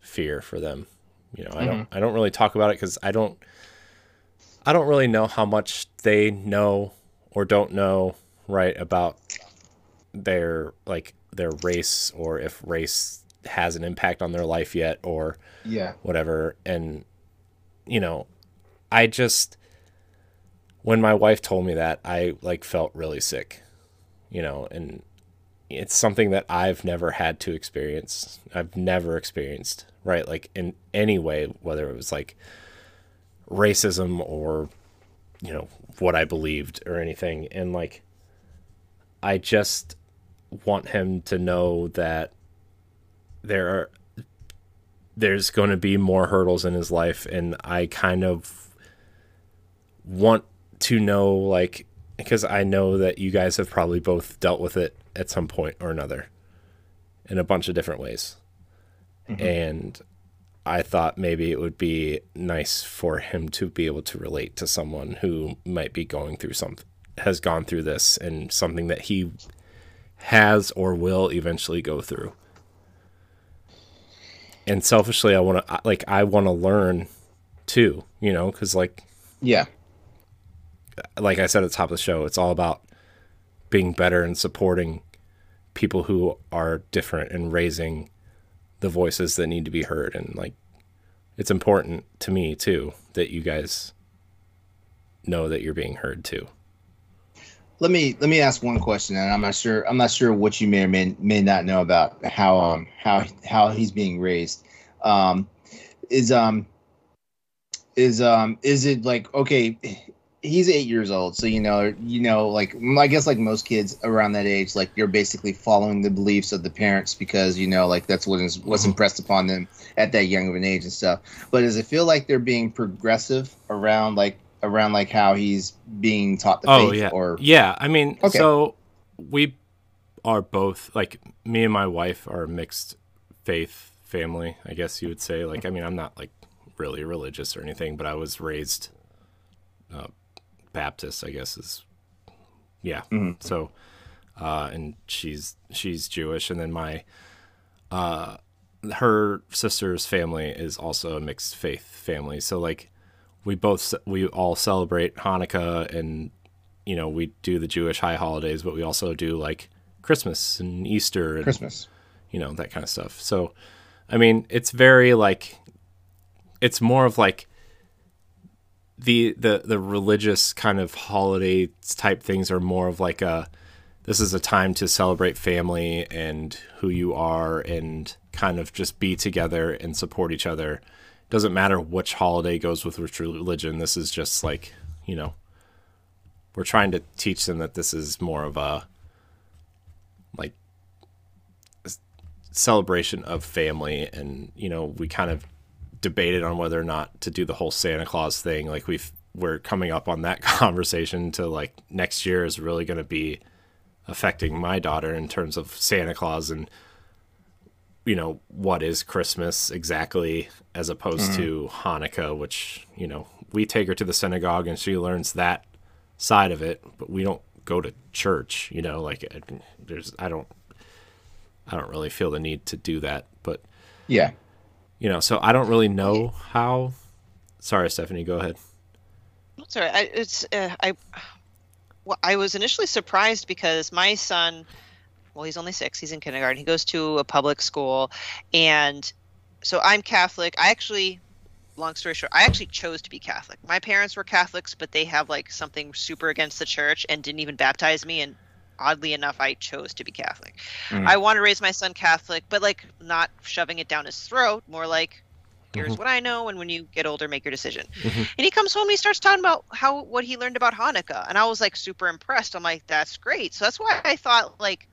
fear for them. You know, I don't mm-hmm. I don't really talk about it cuz I don't I don't really know how much they know or don't know right about their like their race or if race has an impact on their life yet or yeah. whatever and you know i just when my wife told me that i like felt really sick you know and it's something that i've never had to experience. I've never experienced right like in any way whether it was like racism or you know what i believed or anything. And like i just want him to know that there are there's going to be more hurdles in his life. And i kind of want to know like because i know that you guys have probably both dealt with it at some point or another in a bunch of different ways. Mm-hmm. And i thought maybe it would be nice for him to be able to relate to someone who might be going through something has gone through this and something that he has or will eventually go through. And selfishly i want to like i want to learn too you know because like Yeah. like i said at the top of the show it's all about being better and supporting people who are different and raising the voices that need to be heard and like it's important to me too that you guys know that you're being heard too Let me let me ask one question, and I'm not sure I'm not sure what you may or may, may not know about how um how how he's being raised. Um, is um is um is it like okay? He's eight years old, so you know you know like I guess like most kids around that age, like you're basically following the beliefs of the parents because you know like that's what is what's Mhm. impressed upon them at that young of an age and stuff. But does it feel like they're being progressive around like around like how he's being taught the Oh faith yeah, or yeah. I mean, Okay. so we are both like me and my wife are a mixed faith family, I guess you would say. Like, I mean, I'm not like really religious or anything, but I was raised uh, Baptist, I guess is yeah. So, uh, and she's she's Jewish, and then my uh, her sister's family is also a mixed faith family. So like, we both we all celebrate Hanukkah, and you know we do the Jewish high holidays, but we also do like Christmas and Easter and Christmas. you know that kind of stuff so i mean it's very like it's more of like the the the religious kind of holiday type things are more of like a this is a time to celebrate family and who you are and kind of just be together and support each other. Doesn't matter which holiday goes with which religion. This is just like you know we're trying to teach them that this is more of a like celebration of family. And you know we kind of debated on whether or not to do the whole santa claus thing like we've we're coming up on that conversation to like next year is really going to be affecting my daughter in terms of santa claus and you know what is christmas exactly as opposed mm-hmm. to hanukkah which you know we take her to the synagogue and she learns that side of it but we don't go to church you know like there's i don't I don't really feel the need to do that. But Yeah. You know, so I don't really know how. Sorry, Stephanie, go ahead. Sorry, I, it's uh, I. Well, I was initially surprised because my son, well, he's only six. He's in kindergarten. He goes to a public school, and so I'm Catholic. I actually, long story short, I actually chose to be Catholic. My parents were Catholics, but they have like something super against the church and didn't even baptize me. And oddly enough, I chose to be Catholic. Mhm. I want to raise my son Catholic, but like not shoving it down his throat. More like, here's Mhm. what I know, and when you get older, make your decision. Mhm. And he comes home and he starts talking about how what he learned about Hanukkah, and I was like super impressed. I'm like, that's great. So that's why I thought like.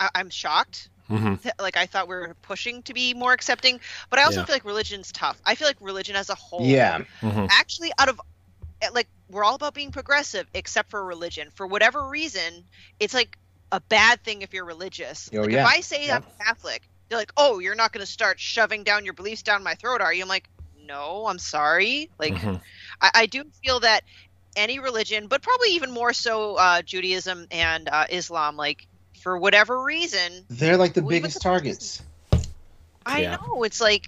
I- I'm shocked. hmm Like I thought we were pushing to be more accepting, but I also Yeah. feel like religion's tough. I feel like religion as a whole, Yeah. hmm actually, out of like we're all about being progressive, except for religion. For whatever reason, it's like a bad thing if you're religious. Oh, like yeah. if I say Yeah. I'm Catholic, they're like, "Oh, you're not going to start shoving down your beliefs down my throat, are you?" I'm like, "No, I'm sorry." Like Mhm. I, I do feel that any religion, but probably even more so uh, Judaism and uh, Islam, like for whatever reason, They're like the We- biggest targets. I Yeah. know it's like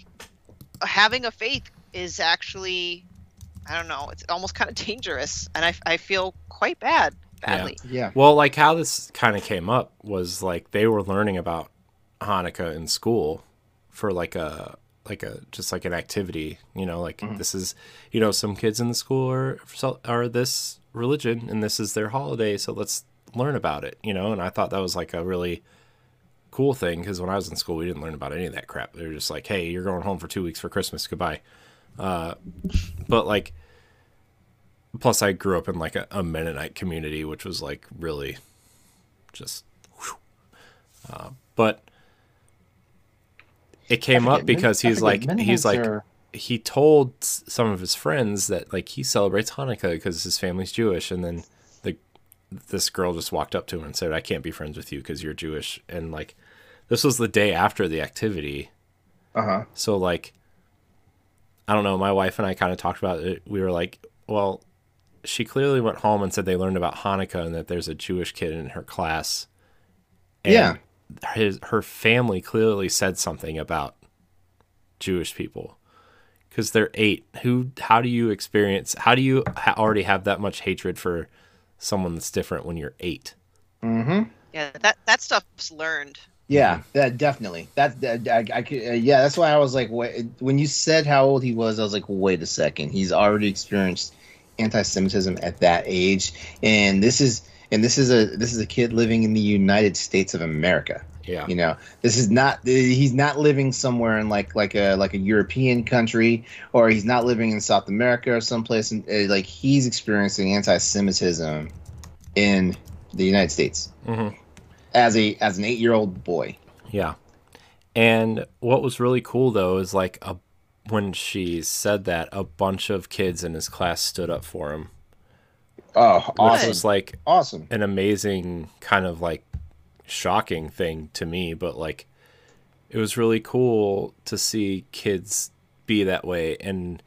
having a faith is actually, I don't know, it's almost kind of dangerous, and I, I feel quite bad, badly. Yeah. Well, like how this kind of came up was like they were learning about Hanukkah in school for like a like a just like an activity, you know, like mm-hmm. this is you know some kids in the school are are this religion and this is their holiday, so let's learn about it, you know. And I thought that was like a really cool thing because when I was in school, we didn't learn about any of that crap. They were just like, "Hey, you're going home for two weeks for Christmas. Goodbye." Uh, but like, plus I grew up in like a, a Mennonite community, which was like really just. Uh, but it came up because he's like he's like are- he told some of his friends that like he celebrates Hanukkah because his family's Jewish, and then the this girl just walked up to him and said, "I can't be friends with you because you're Jewish." And like, this was the day after the activity, Uh-huh. so like, I don't know. My wife and I kind of talked about it. We were like, well, she clearly went home and said they learned about Hanukkah and that there's a Jewish kid in her class. And Yeah. His her family clearly said something about Jewish people because they're eight. Who? How do you experience? How do you ha- already have that much hatred for someone that's different when you're eight? Mm-hmm. Yeah, that that stuff's learned. Yeah, that definitely. That, that I, I could. Uh, yeah, that's why I was like, wait, when you said how old he was, I was like, wait a second. He's already experienced anti-Semitism at that age, and this is and this is a this is a kid living in the United States of America. Yeah. You know, this is not. He's not living somewhere in like like a like a European country, or he's not living in South America or someplace. And uh, like he's experiencing anti-Semitism in the United States hmm as a as an eight year old boy. Yeah. And what was really cool though is like a when she said that, a bunch of kids in his class stood up for him. Oh, Which was like Awesome. an amazing kind of like shocking thing to me, but like it was really cool to see kids be that way and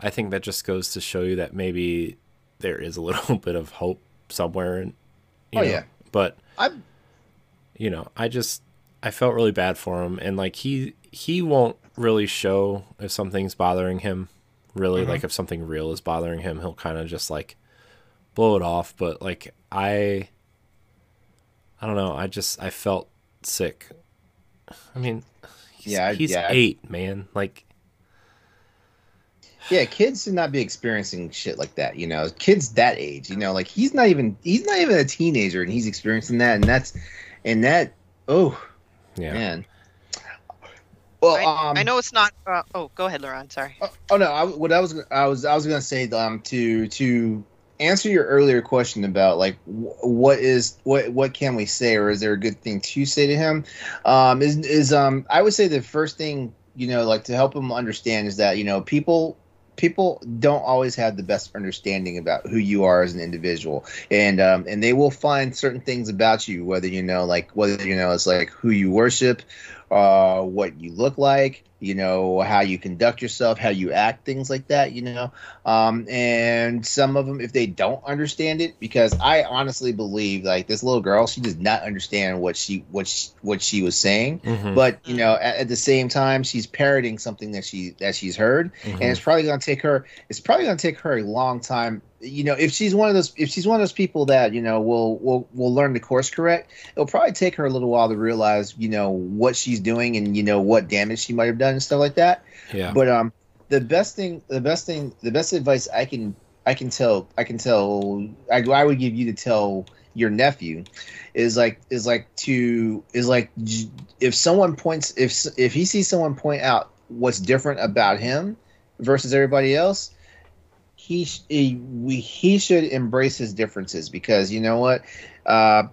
I think that just goes to show you that maybe there is a little bit of hope somewhere and oh know, yeah but I you know I just I felt really bad for him and like he he won't really show if something's bothering him really mm-hmm. like if something real is bothering him he'll kind of just like blow it off but like I I don't know I just I felt sick I mean he's, yeah he's yeah. 8 man like yeah, kids should not be experiencing shit like that. You know, kids that age. You know, like he's not even he's not even a teenager, and he's experiencing that, and that's and that. Oh, yeah, man. Well, I, um, I know it's not. Uh, oh, go ahead, LeRon. Sorry. Oh, oh no, I, what I was I was I was gonna say um to to answer your earlier question about like what is what what can we say or is there a good thing to say to him um is is um i would say the first thing you know like to help him understand is that you know people people don't always have the best understanding about who you are as an individual. And um, and they will find certain things about you whether you know like whether you know it's like who you worship uh, what you look like you know how you conduct yourself how you act things like that you know um, and some of them if they don't understand it because i honestly believe like this little girl she does not understand what she what she, what she was saying mm-hmm. but you know at, at, the same time she's parroting something that she that she's heard mm-hmm. and it's probably going to take her it's probably going to take her a long time you know, if she's one of those, if she's one of those people that you know will will will learn the course correct, it'll probably take her a little while to realize, you know, what she's doing and you know what damage she might have done and stuff like that. Yeah. But um, the best thing, the best thing, the best advice I can I can tell I can tell I, I would give you to tell your nephew is like is like to is like if someone points if if he sees someone point out what's different about him versus everybody else he he, we, he should embrace his differences because you know what? Uh,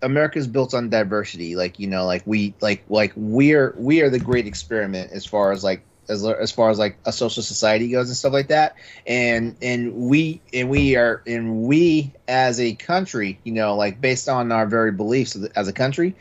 America's built on diversity. Like you know like we like like we're we are the great experiment as far as like as, as far as like a social society goes and stuff like that. And and we and we are and we as a country you know like based on our very beliefs as a country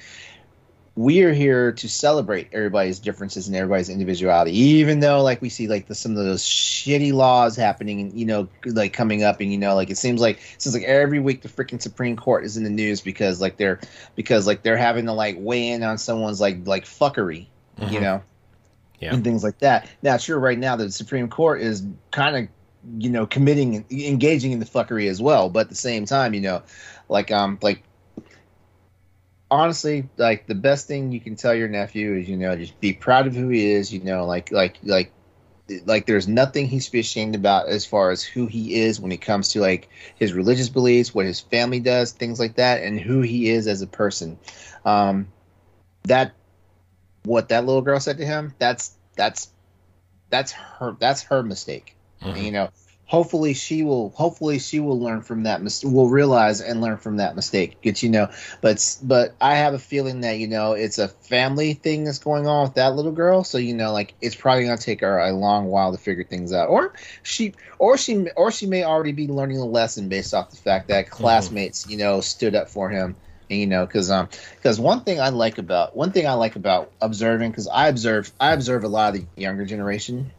we are here to celebrate everybody's differences and everybody's individuality even though like we see like the, some of those shitty laws happening and you know like coming up and you know like it seems like it seems like every week the freaking supreme court is in the news because like they're because like they're having to like weigh in on someone's like like fuckery mm-hmm. you know yeah. and things like that now sure right now the supreme court is kind of you know committing engaging in the fuckery as well but at the same time you know like um like honestly, like the best thing you can tell your nephew is, you know, just be proud of who he is. You know, like like like like there's nothing he should be ashamed about as far as who he is when it comes to like his religious beliefs, what his family does, things like that, and who he is as a person. Um, that what that little girl said to him, that's that's that's her that's her mistake. Mm-hmm. you know, hopefully she will hopefully she will learn from that mis- will realize and learn from that mistake get you know but but i have a feeling that you know it's a family thing that's going on with that little girl so you know like it's probably going to take her a long while to figure things out or she or she or she may already be learning a lesson based off the fact that mm-hmm. classmates mm-hmm. you know stood up for him and, you know because um because one thing i like about one thing i like about observing because i observe i observe a lot of the younger generation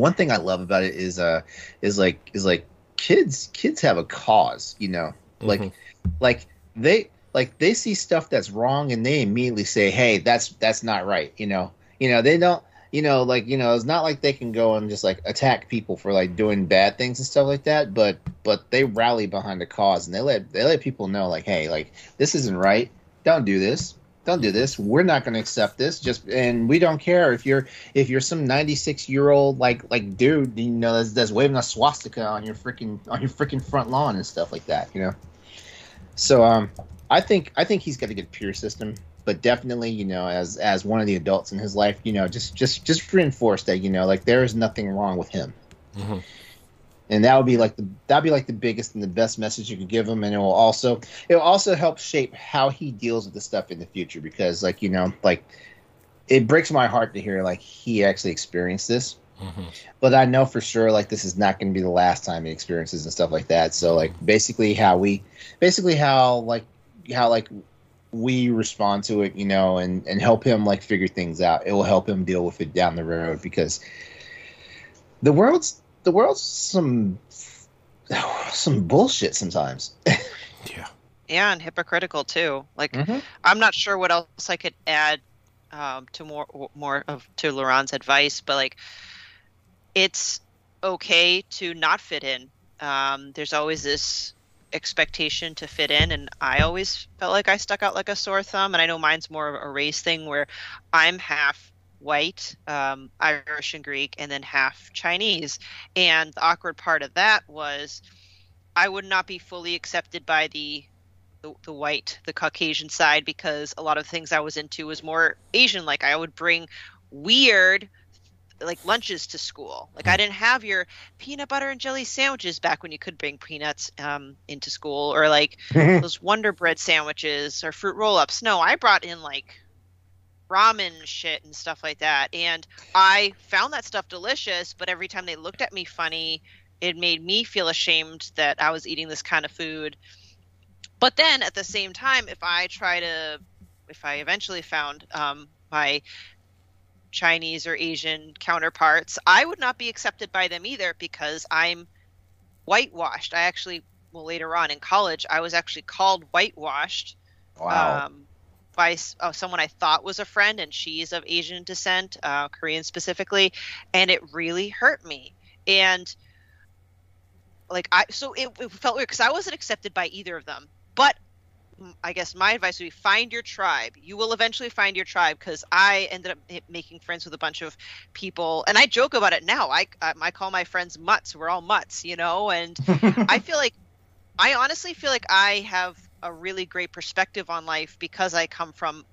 one thing I love about it is uh is like is like kids kids have a cause, you know. Like mm-hmm. like they like they see stuff that's wrong and they immediately say, "Hey, that's that's not right," you know. You know, they don't you know, like you know, it's not like they can go and just like attack people for like doing bad things and stuff like that. But but they rally behind a cause and they let they let people know like, hey, like this isn't right. Don't do this don't do this. We're not going to accept this. Just and we don't care if you're if you're some 96 year old like like dude, you know, that's, that's waving a swastika on your freaking on your freaking front lawn and stuff like that, you know. So um, I think I think he's got a good peer system, but definitely, you know, as as one of the adults in his life, you know, just just just reinforce that, you know, like there is nothing wrong with him. Mm-hmm and that would be like the that'd be like the biggest and the best message you could give him and it will also it will also help shape how he deals with the stuff in the future because like you know like it breaks my heart to hear like he actually experienced this mm-hmm. but i know for sure like this is not going to be the last time he experiences and stuff like that so like basically how we basically how like how like we respond to it, you know, and and help him like figure things out. It will help him deal with it down the road because the world's the world's some some bullshit sometimes. Yeah. Yeah, and hypocritical too. Like Mhm. I'm not sure what else I could add um, to more more of to LeRon's advice, but like it's okay to not fit in. Um, there's always this expectation to fit in, and I always felt like I stuck out like a sore thumb. And I know mine's more of a race thing where I'm half white, um, Irish and Greek, and then half Chinese. And the awkward part of that was I would not be fully accepted by the the, the white, the Caucasian side because a lot of things I was into was more Asian. Like I would bring weird like lunches to school. Like I didn't have your peanut butter and jelly sandwiches back when you could bring peanuts um, into school or like those Wonder Bread sandwiches or fruit roll ups. No, I brought in like ramen shit and stuff like that. And I found that stuff delicious, but every time they looked at me funny, it made me feel ashamed that I was eating this kind of food. But then at the same time, if I try to, if I eventually found um, my Chinese or Asian counterparts, I would not be accepted by them either because I'm whitewashed. I actually, well, later on in college, I was actually called whitewashed wow. um, by oh, someone I thought was a friend, and she's of Asian descent, uh, Korean specifically, and it really hurt me. And like I, so it, it felt weird because I wasn't accepted by either of them. But I guess my advice would be find your tribe. You will eventually find your tribe because I ended up making friends with a bunch of people, and I joke about it now. I I I call my friends mutts. We're all mutts, you know, and I feel like I honestly feel like I have a really great perspective on life because I come from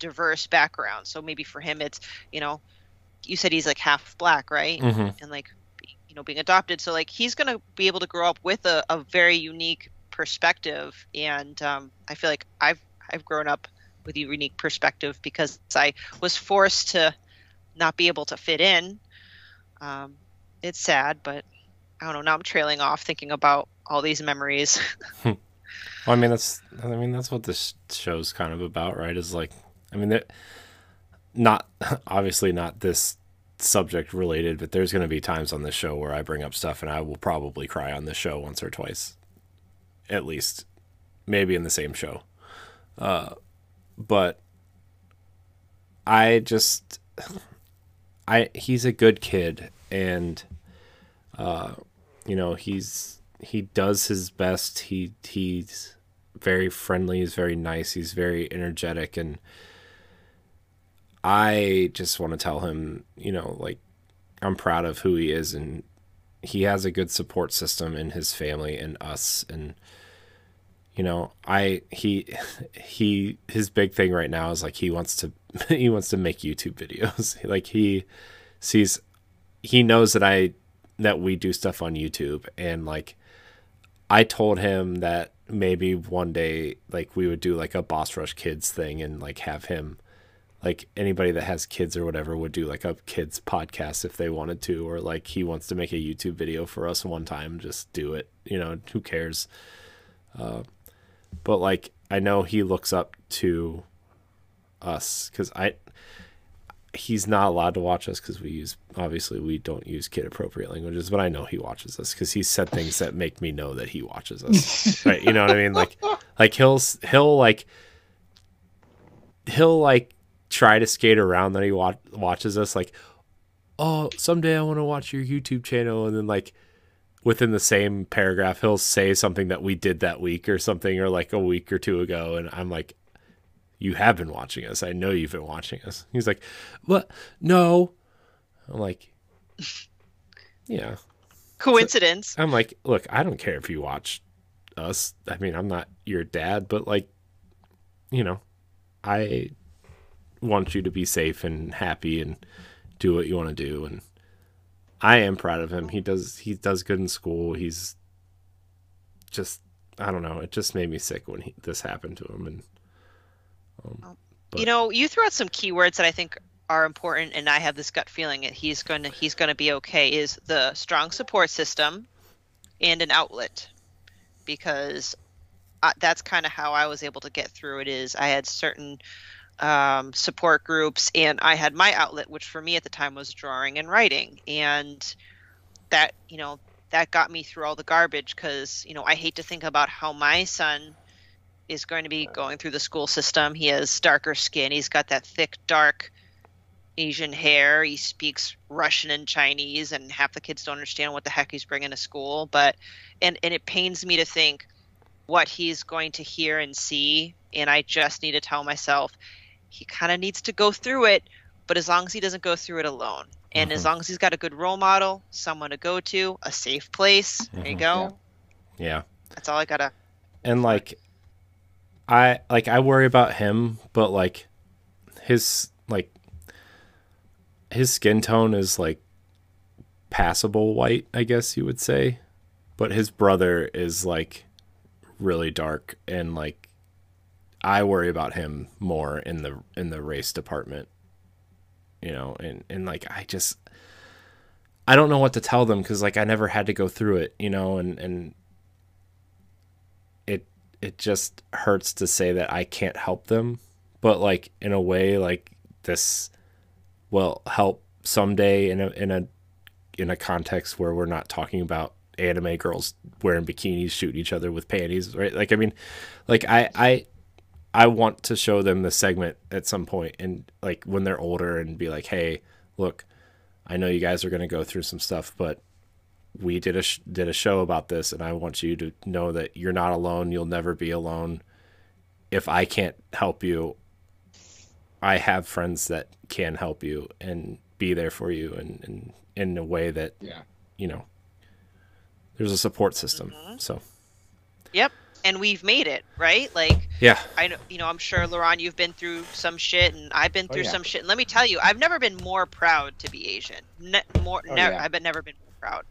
diverse backgrounds. So maybe for him it's, you know, you said he's like half black, right? hmm And like you know, being adopted. So like he's going to be able to grow up with a, a very unique perspective and um, I feel like I've I've grown up with a unique perspective because I was forced to not be able to fit in. Um, it's sad, but I don't know. Now I'm trailing off thinking about all these memories. Well, I mean that's I mean that's what this show's kind of about, right? Is like I mean not obviously not this subject related, but there's going to be times on this show where I bring up stuff and I will probably cry on this show once or twice, at least, maybe in the same show. Uh, but I just I he's a good kid and uh you know he's he does his best he he's very friendly he's very nice he's very energetic and i just want to tell him you know like i'm proud of who he is and he has a good support system in his family and us and you know i he he his big thing right now is like he wants to he wants to make youtube videos. Like he sees he knows that i that we do stuff on youtube and like I told him that maybe one day like we would do like a Boss Rush Kids thing and like have him like anybody that has kids or whatever would do like a kids podcast if they wanted to or like he wants to make a YouTube video for us one time just do it you know who cares? Uh, but like I know he looks up to us cuz I he's not allowed to watch us because we use obviously we don't use kid appropriate languages but i know he watches us because he's said things that make me know that he watches us. Right you know what i mean? Like like he'll he'll like he'll like try to skate around that he wa- watches us like oh someday i want to watch your youtube channel and then like within the same paragraph he'll say something that we did that week or something or like a week or two ago and i'm like you have been watching us. I know you've been watching us. He's like, what? No. I'm like, yeah. Coincidence. I'm like, look, I don't care if you watch us. I mean, I'm not your dad, but like, you know, I want you to be safe and happy and do what you want to do. And I am proud of him. He does, he does good in school. He's just, I don't know. It just made me sick when he, this happened to him. And, um, but- you know, you threw out some keywords that I think are important, and I have this gut feeling that he's going to he's going to be okay. Is the strong support system and an outlet, because uh, that's kind of how I was able to get through it. Is I had certain um, support groups, and I had my outlet, which for me at the time was drawing and writing, and that you know that got me through all the garbage because you know I hate to think about how my son is going to be going through the school system. He has darker skin. He's got that thick, dark Asian hair. He speaks Russian and Chinese, and half the kids don't understand what the heck he's bringing to school. But and and it pains me to think what he's going to hear and see. And I just need to tell myself he kind of needs to go through it, but as long as he doesn't go through it alone, and Mhm. as long as he's got a good role model, someone to go to, a safe place. There you Mhm. go. Yeah. That's all I gotta. and like i like i worry about him but like his like his skin tone is like passable white i guess you would say. But his brother is like really dark and like i worry about him more in the in the race department you know and and like i just i don't know what to tell them because like i never had to go through it you know and and it just hurts to say that I can't help them, but like in a way like this will help someday in a in a in a context where we're not talking about anime girls wearing bikinis shooting each other with panties, right? Like I mean, like I I I want to show them the segment at some point and like when they're older and be like, "Hey, look, I know you guys are going to go through some stuff, but we did a sh- did a show about this and I want you to know that you're not alone you'll never be alone if I can't help you I have friends that can help you and be there for you and, and in a way that Yeah. you know there's a support system mm-hmm. so Yep. And we've made it, right? Like yeah I know, you know, I'm sure, LeRon, you've been through some shit, and I've been Oh, through yeah. some shit. And let me tell you, I've never been more proud to be Asian. Ne- more, Oh, never. yeah. I've been never been more proud.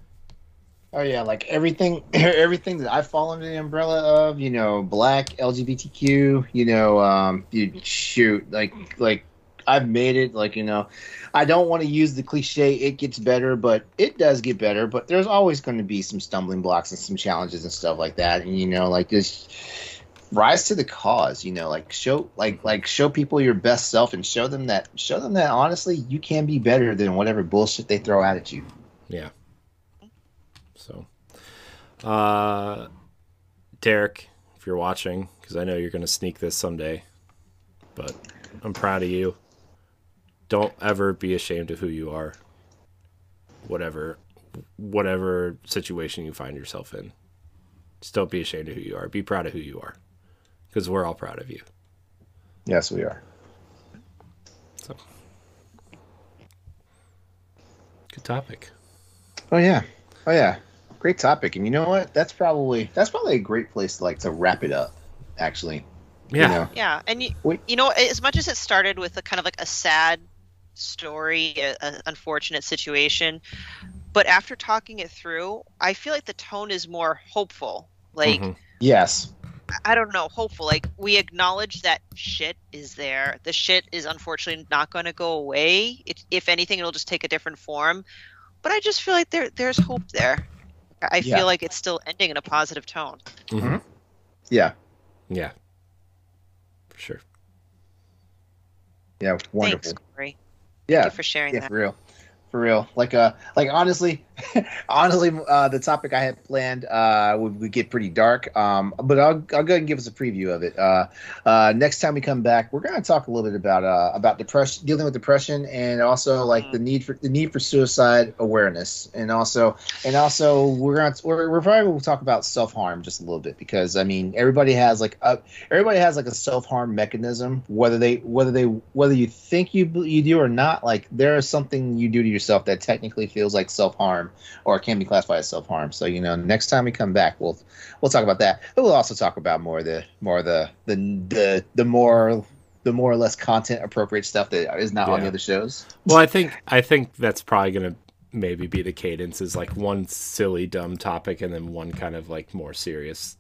Oh yeah, like everything, everything that I fall under the umbrella of, you know, black, LGBTQ, you know, um, you shoot, like, like I've made it. Like, you know, I don't want to use the cliche "it gets better," but it does get better. But there's always going to be some stumbling blocks and some challenges and stuff like that. And you know, like just rise to the cause. You know, like show, like, like show people your best self and show them that, show them that honestly, you can be better than whatever bullshit they throw at you. yeah uh Derek if you're watching because I know you're going to sneak this someday but I'm proud of you. Don't ever be ashamed of who you are. Whatever whatever situation you find yourself in. Just don't be ashamed of who you are. Be proud of who you are because we're all proud of you. Yes, we are. so good topic. Oh yeah, oh yeah, great topic. And you know what? That's probably that's probably a great place to like to wrap it up. Actually, yeah You know? Yeah, and you, Wait. you know, as much as it started with a kind of like a sad story, a, a unfortunate situation, but after talking it through, I feel like the tone is more hopeful. Like Mhm. Yes, I don't know, hopeful. Like we acknowledge that shit is there. The shit is unfortunately not going to go away. It, if anything, it'll just take a different form. But I just feel like there there's hope there. I Yeah. feel like it's still ending in a positive tone. Mhm. yeah, yeah for sure yeah, wonderful. Thanks, Corey. yeah, Thank you for sharing yeah, that. for real, for real. Like uh, like honestly, honestly, uh, the topic I had planned uh would, would get pretty dark. Um, but I'll I'll go ahead and give us a preview of it. Uh, uh, next time we come back, we're gonna talk a little bit about uh about depression, dealing with depression, and also like the need for the need for suicide awareness, and also and also we're gonna we're, we're probably to talk about self harm just a little bit because I mean everybody has like a everybody has like a self harm mechanism whether they whether they whether you think you you do or not like there is something you do to yourself that technically feels like self harm or can be classified as self harm. So you know next time we come back we'll we'll talk about that. But we'll also talk about more of the more of the the the the more the more or less content appropriate stuff that is not on the other shows. Well, I think I think that's probably gonna maybe be the cadence is like one silly dumb topic and then one kind of like more serious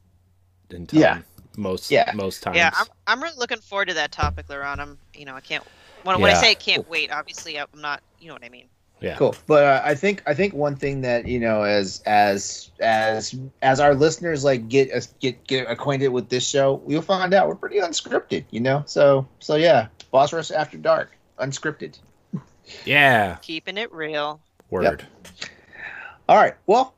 in tone. Yeah. Most Yeah. most times. Yeah, I'm, I'm really looking forward to that topic, LeRon. I'm, you know, I can't. When, when I say I can't wait, obviously I'm not. You know what I mean. Yeah. Cool. But uh, I think I think one thing that you know as as as as our listeners like get us get get acquainted with this show, you'll find out we're pretty unscripted. You know. So so yeah, Boss Rush After Dark, unscripted. Yeah. Keeping it real. Word. All right. Well,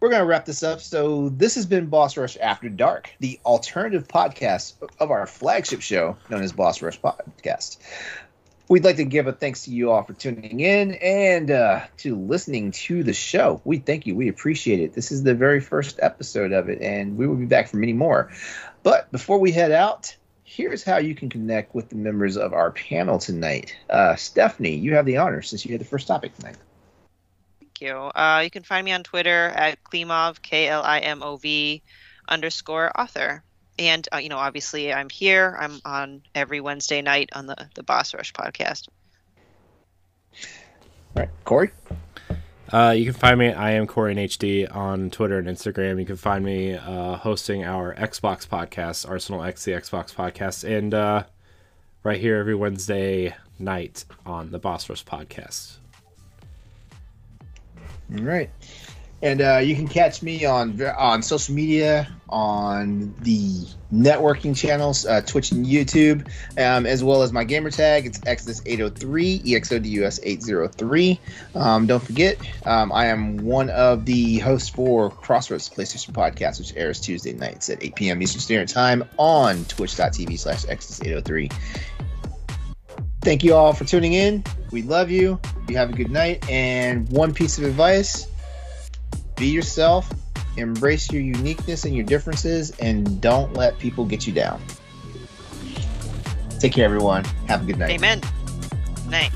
we're going to wrap this up. So, this has been Boss Rush After Dark, the alternative podcast of our flagship show known as Boss Rush Podcast. We'd like to give a thanks to you all for tuning in and uh, to listening to the show. We thank you. We appreciate it. This is the very first episode of it, and we will be back for many more. But before we head out, here's how you can connect with the members of our panel tonight. Uh, Stephanie, you have the honor since you had the first topic tonight. Thank you. Uh, you can find me on Twitter at Klimov, K L I M O V underscore author. And, uh, you know, obviously I'm here. I'm on every Wednesday night on the, the Boss Rush podcast. All right, Corey? Uh, you can find me. I am Corey in HD on Twitter and Instagram. You can find me uh, hosting our Xbox podcast, Arsenal X, the Xbox podcast, and uh, right here every Wednesday night on the Boss Rush podcast. All right. And uh, you can catch me on on social media, on the networking channels, uh, Twitch and YouTube, um, as well as my gamer tag. It's Exodus803, EXODUS803. Um, don't forget, um, I am one of the hosts for Crossroads PlayStation Podcast, which airs Tuesday nights at 8 p.m. Eastern Standard Time on twitch.tv slash Exodus803. Thank you all for tuning in. We love you. You have a good night. And one piece of advice be yourself, embrace your uniqueness and your differences, and don't let people get you down. Take care, everyone. Have a good night. Amen. Night.